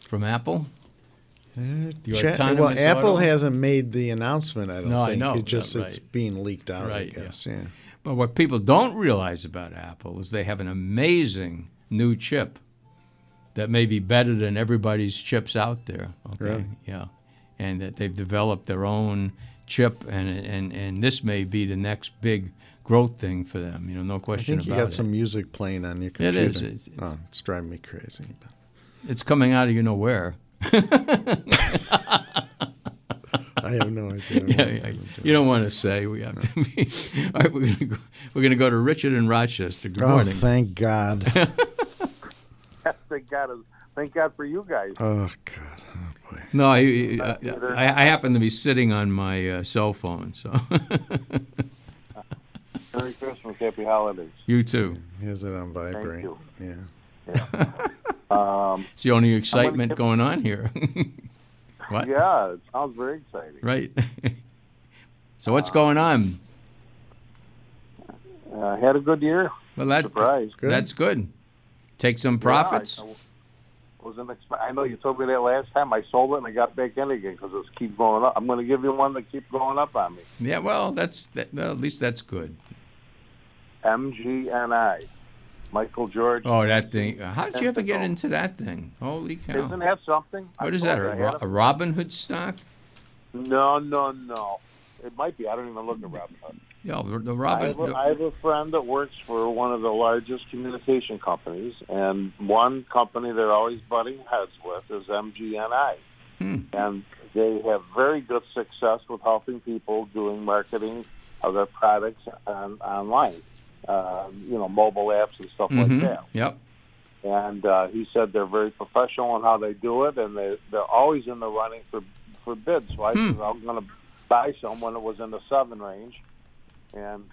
From Apple. Uh, autonomous well, Apple auto? hasn't made the announcement. I don't No, I think know. it just Yeah, it's being leaked out. Right, I yeah. guess. Yeah. But what people don't realize about Apple is they have an amazing new chip that may be better than everybody's chips out there. Okay, Really? yeah, and that they've developed their own chip, and and and this may be the next big growth thing for them. You know, no question. I question think you got it. some music playing on your computer. is. It's- it's- oh, it's driving me crazy. It's coming out of you know where. I have no idea. Yeah, yeah. You don't want to say. We have to be. All right, we're going to go, we're going to go to Richard in Rochester. Good Oh, morning. thank God. thank God, thank God for you guys. oh God. Boy. no, I, I, I, I happen to be sitting on my uh, cell phone, so Merry Christmas, Happy Holidays. you too. He has it on vibrate. you. Yeah. Um, It's the only excitement going on here. what? yeah, it sounds very exciting. Right. so what's going on? Uh, had a good year. Well, that Surprise. Good. that's good. Take some profits. Yeah, I, I wasn't I know you told me that last time. I sold it and I got back in again because it's keep going up. I'm going to give you one that keeps going up on me. Yeah. Well, that's that, well, at least that's good. MGNI. Michael George. Oh, that thing. How did you ever get into that thing? Holy cow! Isn't that something? What is that? A, you I Ro- had a Robinhood stock? No, no, no. It might be. I don't even look at Robinhood. Yeah, the- the I have, a, I have a friend that works for one of the largest communication companies, and one company they're always butting heads with is MGNI. Hmm. And they have very good success with helping people doing marketing of their products on, online, uh, you know, mobile apps and stuff Mhm. like that. Yep. And uh, he said they're very professional in how they do it, and they, they're always in the running for, for bids. So I Hmm. said, I'm going to buy some when it was in the seven range. And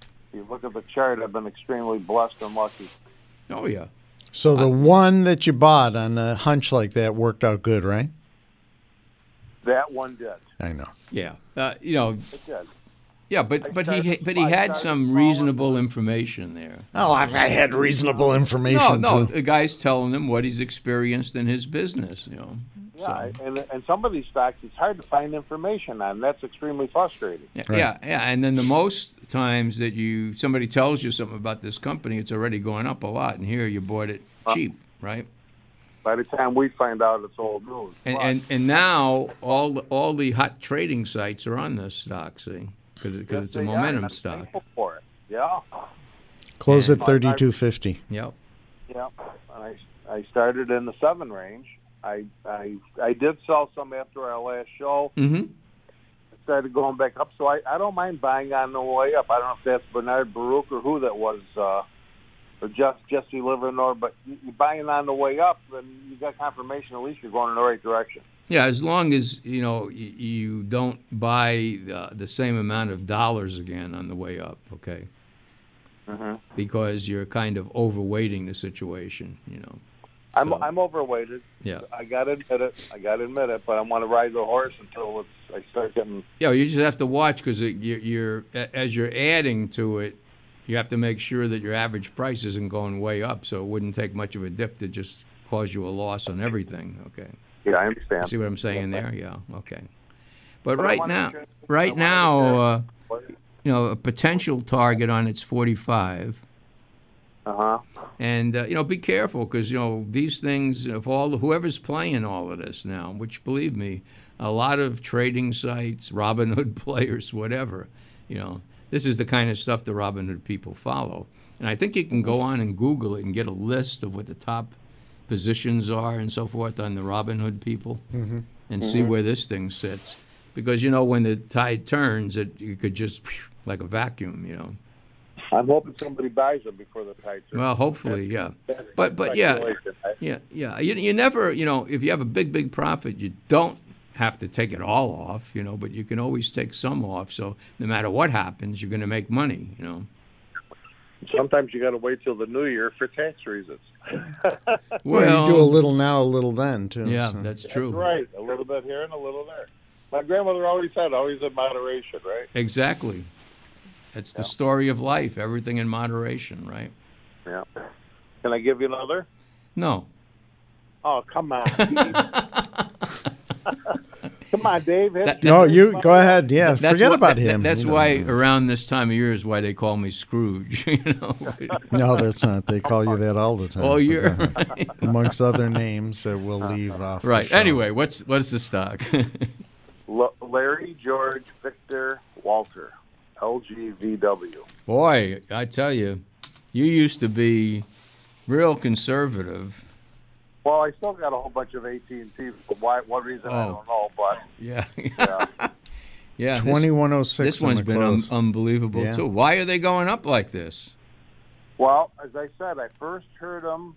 if you look at the chart, I've been extremely blessed and lucky. Oh yeah. So the one that you bought on a hunch like that worked out good, right? That one did. I know. Yeah. Uh, you know. It did. Yeah, but but he but he had some reasonable information there. Oh, I've I had reasonable No, information. no, too. the guy's telling him what he's experienced in his business. You know. Yeah, So- and and some of these stocks, it's hard to find information on. That's extremely frustrating. Yeah, Right. yeah, yeah, and then the most times that you somebody tells you something about this company, it's already going up a lot, and here you bought it uh, cheap, right? by the time we find out, it's old news. And, But and and now all the, all the hot trading sites are on this stock, see, because yes, it's a they momentum and stock. For it. Yeah, Close at thirty two fifty. Yep. yeah. And I I started in the seven range. I I I did sell some after our last show. Mm-hmm. started going back up. So I, I don't mind buying on the way up. I don't know if that's Bernard Baruch or who that was, uh, or just Jesse Livermore, but you- you're buying on the way up, and you got confirmation. At least you're going in the right direction. Yeah, as long as you know you, don't buy the, the same amount of dollars again on the way up, okay? Mhm. Because you're kind of overweighting the situation, you know. I'm I'm overweighted. yeah, I got to admit it. I got to admit it. But I want to ride the horse until it's, I start getting. yeah. You just have to watch because you're, you're as you're adding to it, you have to make sure that your average price isn't going way up. So it wouldn't take much of a dip to just cause you a loss on everything. Okay. Yeah, I understand. See what I'm saying there? Yeah. Okay. But, But right now, I right now, uh, you know, a potential target on it's 45. Uh huh. And uh, you know, be careful because you know these things. If all whoever's playing all of this now, which believe me, a lot of trading sites, Robinhood players, whatever, you know, this is the kind of stuff the Robinhood people follow. And I think you can go on and Google it and get a list of what the top positions are and so forth on the Robinhood people, mm-hmm. and see mm-hmm. where this thing sits. Because you know, when the tide turns, it you could just like a vacuum, you know. I'm hoping somebody buys them before the tide turns. Well, hopefully, yeah. But but yeah, yeah, yeah. You, you never, you know, if you have a big, big profit, you don't have to take it all off, you know, but you can always take some off. So no matter what happens, you're going to make money, you know. Sometimes you got to wait till the new year for tax reasons. Well, you do a little now, a little then too. Yeah, so. that's true. That's right. A little bit here and a little there. My grandmother always said, always in moderation, right? Exactly. It's the story of life. Everything in moderation, right? Yeah. Can I give you another? No. Oh, come on. come on, Dave. That- No, you go ahead. Yeah, That's forget why- about that- him. That's you know. why around this time of year is why they call me Scrooge. You know. No, that's not. They call you that all the time. All but year. go ahead. amongst other names that we'll leave off. the right. show. Anyway, what's what's the stock? L- Larry George Victor Walter, LGVW. Boy, I tell you, you used to be real conservative. Well, I still got a whole bunch of AT and T. For why? What reason? I Oh. don't know. But Yeah. yeah, yeah. this- twenty-one oh six. This one's been un- unbelievable Yeah. too. Why are they going up like this? well, as I said, I first heard them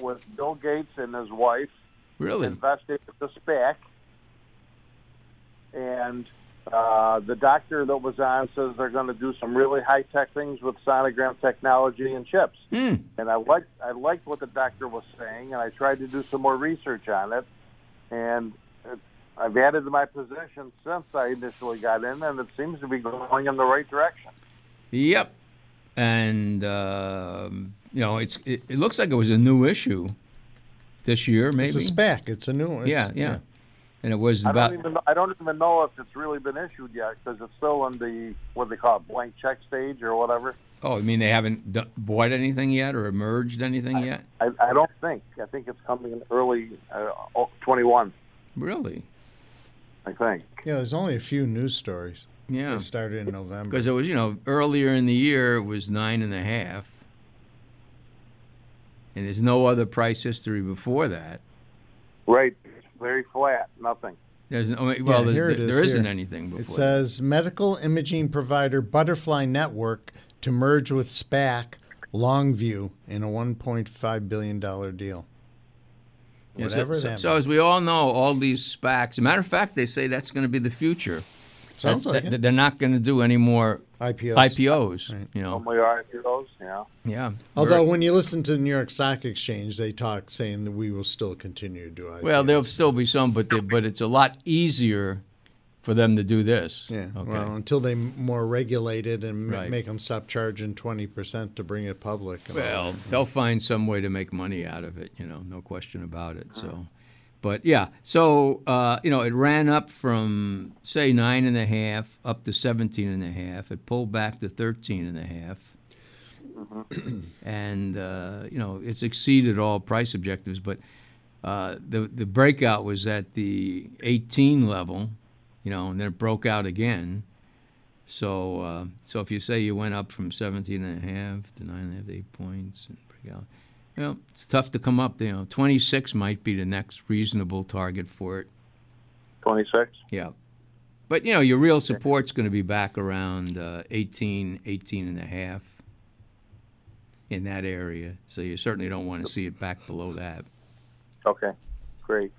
with Bill Gates and his wife Really? investing with the SPAC, and uh, the doctor that was on says they're going to do some really high tech things with sonogram technology and chips. Hmm. And I liked I liked what the doctor was saying, and I tried to do some more research on it, and it, I've added to my position since I initially got in, and it seems to be going in the right direction. Yep. And um, you know, it's it, it looks like it was a new issue this year, maybe. It's a SPAC. It's a new one. yeah, It's- yeah. And it was I about don't even I don't even know if it's really been issued yet because it's still in the what they call it blank check stage or whatever. Oh, I mean they haven't d- bought anything yet or merged anything yet? I, I don't think. I think it's coming in early uh, 21. Really? I think. Yeah, there's only a few news stories. Yeah. They started in November. Because it was, you know, earlier in the year it was nine and a half, and there's no other price history before that. Right. It's very flat. Nothing. There's no, oh, well, here there, it is there isn't here. anything before. It says medical imaging provider Butterfly Network to merge with SPAC Longview in a 1.5 billion dollar deal. Yeah, so- Whatever so, that so as we all know, all these SPACs. Matter of fact, they say that's going to be the future. Sounds That- like that- it. They're not going to do any more IPOs. IPOs. Right. You know, Only IPOs. Yeah. yeah. Although Very- when you listen to the New York Stock Exchange, they talk saying that we will still continue to do IPOs. well, there'll still be some, but they, but it's a lot easier for them to do this. Yeah. Okay. Well, until they more regulate it and Right. make them stop charging 20% to bring it public. Well, they'll find some way to make money out of it, you know, no question about it. So, mm-hmm. But yeah, so uh, you know, it ran up from say nine and a half up to seventeen and a half. It pulled back to thirteen and a half, and uh, you know, it's exceeded all price objectives. But uh, the the breakout was at the 18 level, you know, and then it broke out again. So uh, so if you say you went up from 17 and a half to nine and a half, eight points, and break out, you know, it's tough to come up. You know, 26 might be the next reasonable target for it. 26. Yeah. But, you know, your real support's going to be back around uh, 18, 18 and a half in that area. So you certainly don't want to see it back below that. Okay, great.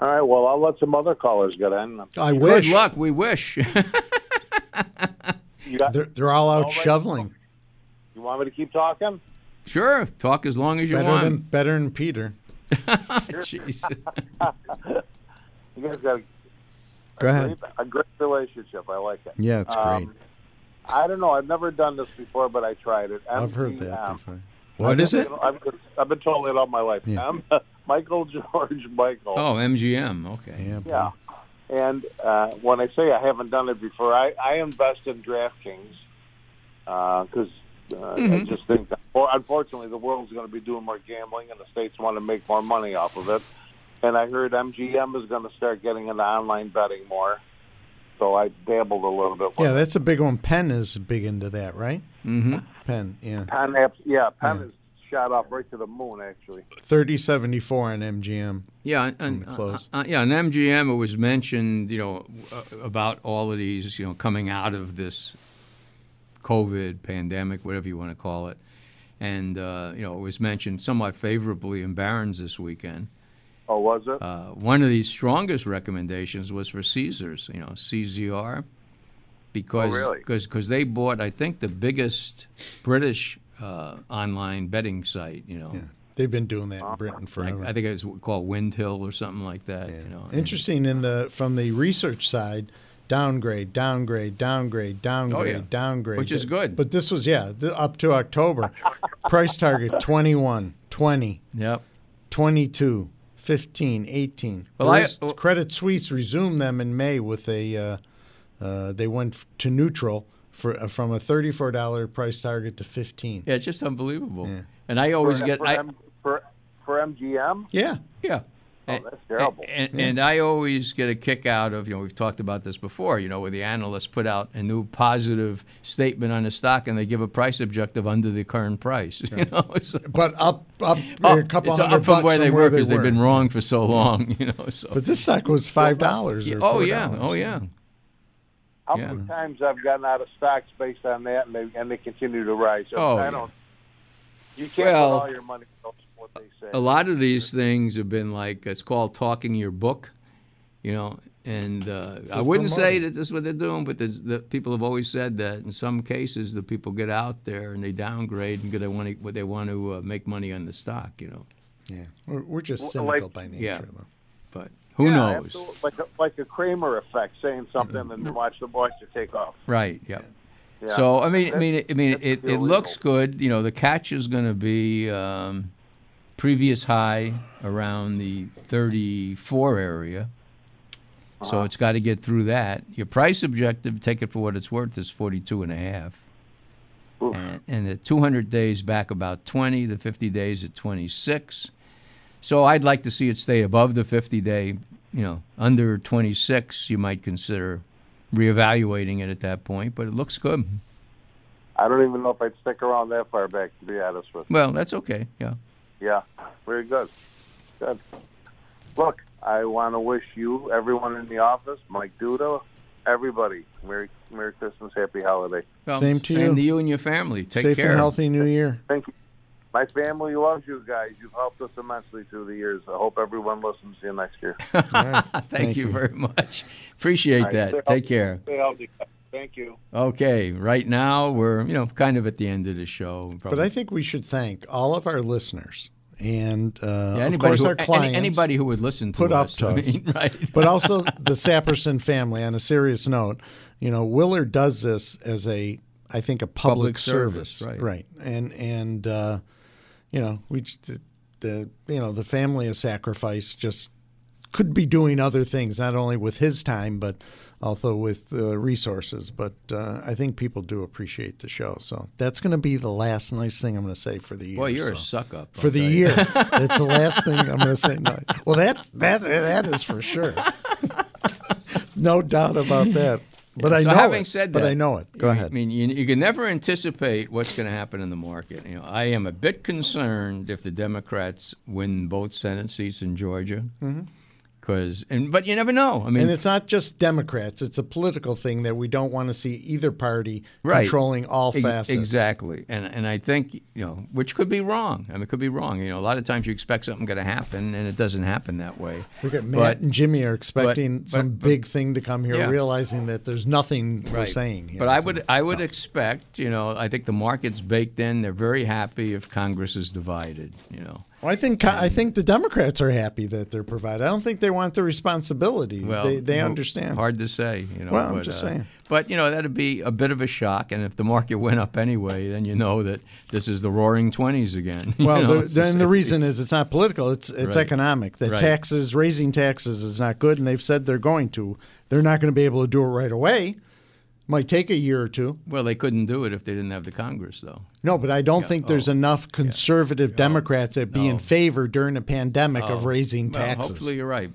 All right. Well, I'll let some other callers get in. I Good wish luck. We wish. You got? they're, they're all out All right. shoveling. You want me to keep talking? Sure. Talk as long as you Better than want. better than Peter. Jeez. You guys got a, Go a, ahead. great, a great relationship. I like it. Yeah, it's great. Um, I don't know. I've never done this before, but I tried it. I've heard that before. What is it? I've, I've been told it all my life. Yeah. M- Michael George Michael. Oh, MGM. Okay. Yeah. Yeah. And uh, when I say I haven't done it before, I, I invest in DraftKings because uh, I Mhm. just think that, or unfortunately, the world's going to be doing more gambling and the states want to make more money off of it. And I heard MGM is going to start getting into online betting more. So I dabbled a little bit. Yeah, that's a big one. Penn is big into that, right? Mm-hmm. Penn, yeah. Penn, yeah, Penn Yeah. is shot up right to the moon, actually. Thirty seventy four on MGM. Yeah, and, close. uh, uh, yeah, and MGM it was mentioned, you know, uh, about all of these, you know, coming out of this COVID pandemic, whatever you want to call it, and uh, you know, it was mentioned somewhat favorably in Barron's this weekend. Oh, was it? Uh, one of the strongest recommendations was for Caesars, you know, CZR, because Oh, really? cause, 'cause they bought, I think, the biggest British uh, online betting site, you know. Yeah, they've been doing that in Britain Like, forever. I think it was called Windhill or something like that. Yeah. You know, and- Interesting in the from the research side, downgrade, downgrade, downgrade, downgrade, Oh, yeah. downgrade. Which is good. But this was yeah, the, up to October. Price target 21, 20, Yep. 22, 15, 18. Well, I- Those Credit Suisse resumed them in May with a uh, uh, they went f- to neutral for uh, from a $34 price target to 15. Yeah, it's just unbelievable. Yeah. And I always for, get, for, I, M- for, for MGM? Yeah. yeah. Oh, And- that's terrible. And, and I always get a kick out of, you know, we've talked about this before, you know, where the analysts put out a new positive statement on a stock and they give a price objective under the current price. You know, so, But up up Oh, a couple it's hundred up from bucks where they were because they've been wrong for so long. You know, so. But this stock was five dollars. Or something. Oh yeah, oh yeah. How Yeah. many times I've gotten out of stocks based on that, and they and they continue to rise. So Oh, I don't. You can't Well, put all your money in what they say. A lot of these things have been like it's called talking your book, you know. And uh, I wouldn't say that this is what they're doing, but there's, the people have always said that in some cases the people get out there and they downgrade because they want to, what they want to uh, make money on the stock, you know. Yeah, we're, we're just Well, cynical like- by nature. Yeah. though. But who Yeah, knows? absolutely. Like a, like a Cramer effect, saying something Mm-hmm. and then watch the watch take off. Right. Yeah. Yeah. So I mean, I mean, I mean, that's it, it looks good. You know, the catch is going to be um, previous high around the 34 area. Uh-huh. So it's got to get through that. Your price objective, take it for what it's worth, is 42 and a half. Oof. And, and the 200 days back about 20, the 50 days at 26. So I'd like to see it stay above the 50 day, you know, under 26, you might consider reevaluating it at that point, but it looks good. I don't even know if I'd stick around that far back, to be honest with you. Well, that's okay. Yeah. Yeah, very good. Good. Look, I want to wish you, everyone in the office, Mike Duda, everybody, Merry Merry Christmas, Happy Holiday. Well, Same to same you. to you and your family. Take Safe care. and healthy New Year. Thank you. My family loves you guys. You've helped us immensely through the years. I hope everyone listens to you next year. Thank, Thank you, you. very much. Appreciate All right, that. stay Take healthy. care. Stay healthy. Thank you. Okay. Right now, we're you know kind of at the end of the show. But I think we should thank all of our listeners and uh, Yeah, of anybody course who, our any- clients. anybody who would listen to put up us. to I us. mean, right. but also the Saperston family. On a serious note, you know, Willard does this as a, I think, a public, Public service, service, right. And and uh, you know, we the, the you know the family of sacrifice just could be doing other things, not only with his time, but also with uh, resources. But uh, I think people do appreciate the show. So that's going to be the last nice thing I'm going to say for the year. Boy, you're a suck up. For the year, that's the last thing I'm going to say. No. Well, that's that that is for sure. no doubt about that. But I so know having it. said but that, I know it. Go I ahead. I mean, you, you can never anticipate what's going to happen in the market. You know, I am a bit concerned if the Democrats win both Senate seats in Georgia, because and but you never know. I mean, And it's not just Democrats; it's a political thing that we don't want to see either party Right. controlling all Ex- facets. Exactly, and and I think you know, which could be wrong. I mean, it could be wrong. You know, a lot of times you expect something going to happen, and it doesn't happen that way. Look at Matt But- and Jimmy are expecting but- some but- big thing to come here, Yeah. realizing that there's nothing we're saying here. But I would I would expect, you know, I think the market's baked in. They're very happy if Congress is divided. You know, I think I think the Democrats are happy that they're provided. I don't think they want the responsibility. well, they they well, understand. Hard to say, you know. Well, I'm but, just uh, saying. But you know, that'd be a bit of a shock. And if the market went up anyway, then you know that this is the Roaring Twenties again. you Well, know, the, then the reason is it's not political; it's it's Right. economic. That Right. taxes, raising taxes, is not good, and they've said they're going to. They're not going to be able to do it right away. Might take a year or two. Well, they couldn't do it if they didn't have the Congress, though. No, but I don't think there's oh, enough conservative Democrats that be in favor during a pandemic of Oh, raising well, taxes. hopefully, you're right.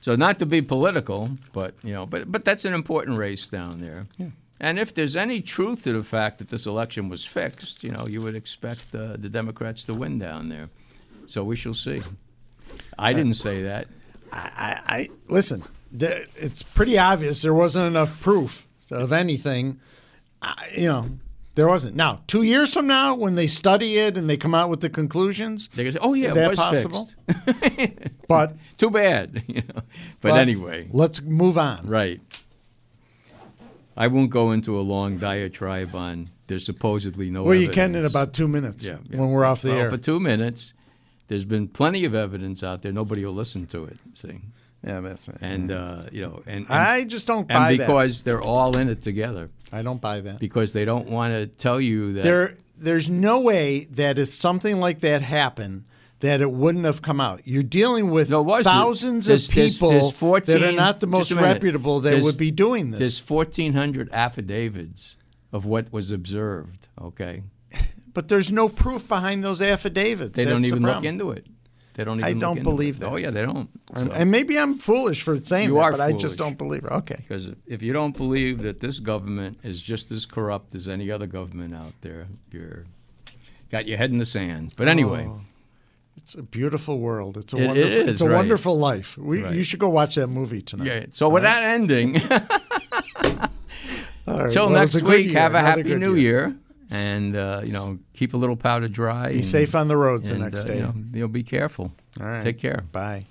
So, not to be political, but you know, but but that's an important race down there. Yeah. And if there's any truth to the fact that this election was fixed, you know, you would expect uh, the Democrats to win down there. So we shall see. I didn't say that. I, I listen. It's pretty obvious there wasn't enough proof of anything. I, you know, there wasn't. Now, two years from now, when they study it and they come out with the conclusions, They can say, "Oh yeah, is it that possible? fixed." But Too bad. You know. But, but anyway, let's move on. Right. I won't go into a long diatribe on there's supposedly no Well, you can in about two minutes yeah, yeah. when we're off the well, air. For two minutes, there's been plenty of evidence out there. Nobody will listen to it. See, yeah, that's it. and uh, you know, and, and I just don't and buy because they're all in it together. I don't buy that. because they don't want to tell you that. There, there's no way that if something like that happened, that it wouldn't have come out. You're dealing with No, thousands There's- of people there's 14 that are not the most reputable that There's- would be doing this. There's 1,400 affidavits of what was observed. Okay, But there's no proof behind those affidavits. they don't That's the even look into it. They don't even. I don't believe that. Oh yeah, they don't. And, and maybe I'm foolish for saying You that, are but I just don't believe it. Okay. Because if you don't believe that this government is just as corrupt as any other government out there, you're got your head in the sand. But anyway, Oh, It's a beautiful world. It's a It- wonderful. is, it's a right. wonderful life. We, Right. You should go watch that movie tonight. yeah. So with that ending, All right. till Well, next week, year, have a another happy New year, and uh, you know keep a little powder dry. Be and, safe on the roads the and, next uh, day. You know, you'll be careful. All right. Take care. Bye.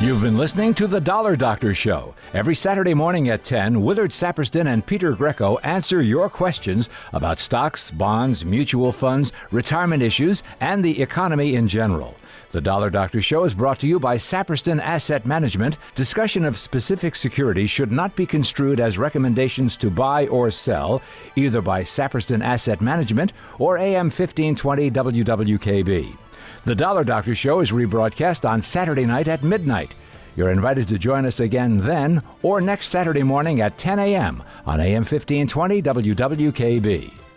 You've been listening to The Dollar Doctor Show. Every Saturday morning at 10, Willard Saperston and Peter Greco answer your questions about stocks, bonds, mutual funds, retirement issues, and the economy in general. The Dollar Doctor Show is brought to you by Saperston Asset Management. Discussion of specific securities should not be construed as recommendations to buy or sell, either by Saperston Asset Management or AM 1520 WWKB. The Dollar Doctor Show is rebroadcast on Saturday night at midnight. You're invited to join us again then or next Saturday morning at 10 a.m. on AM 1520 WWKB.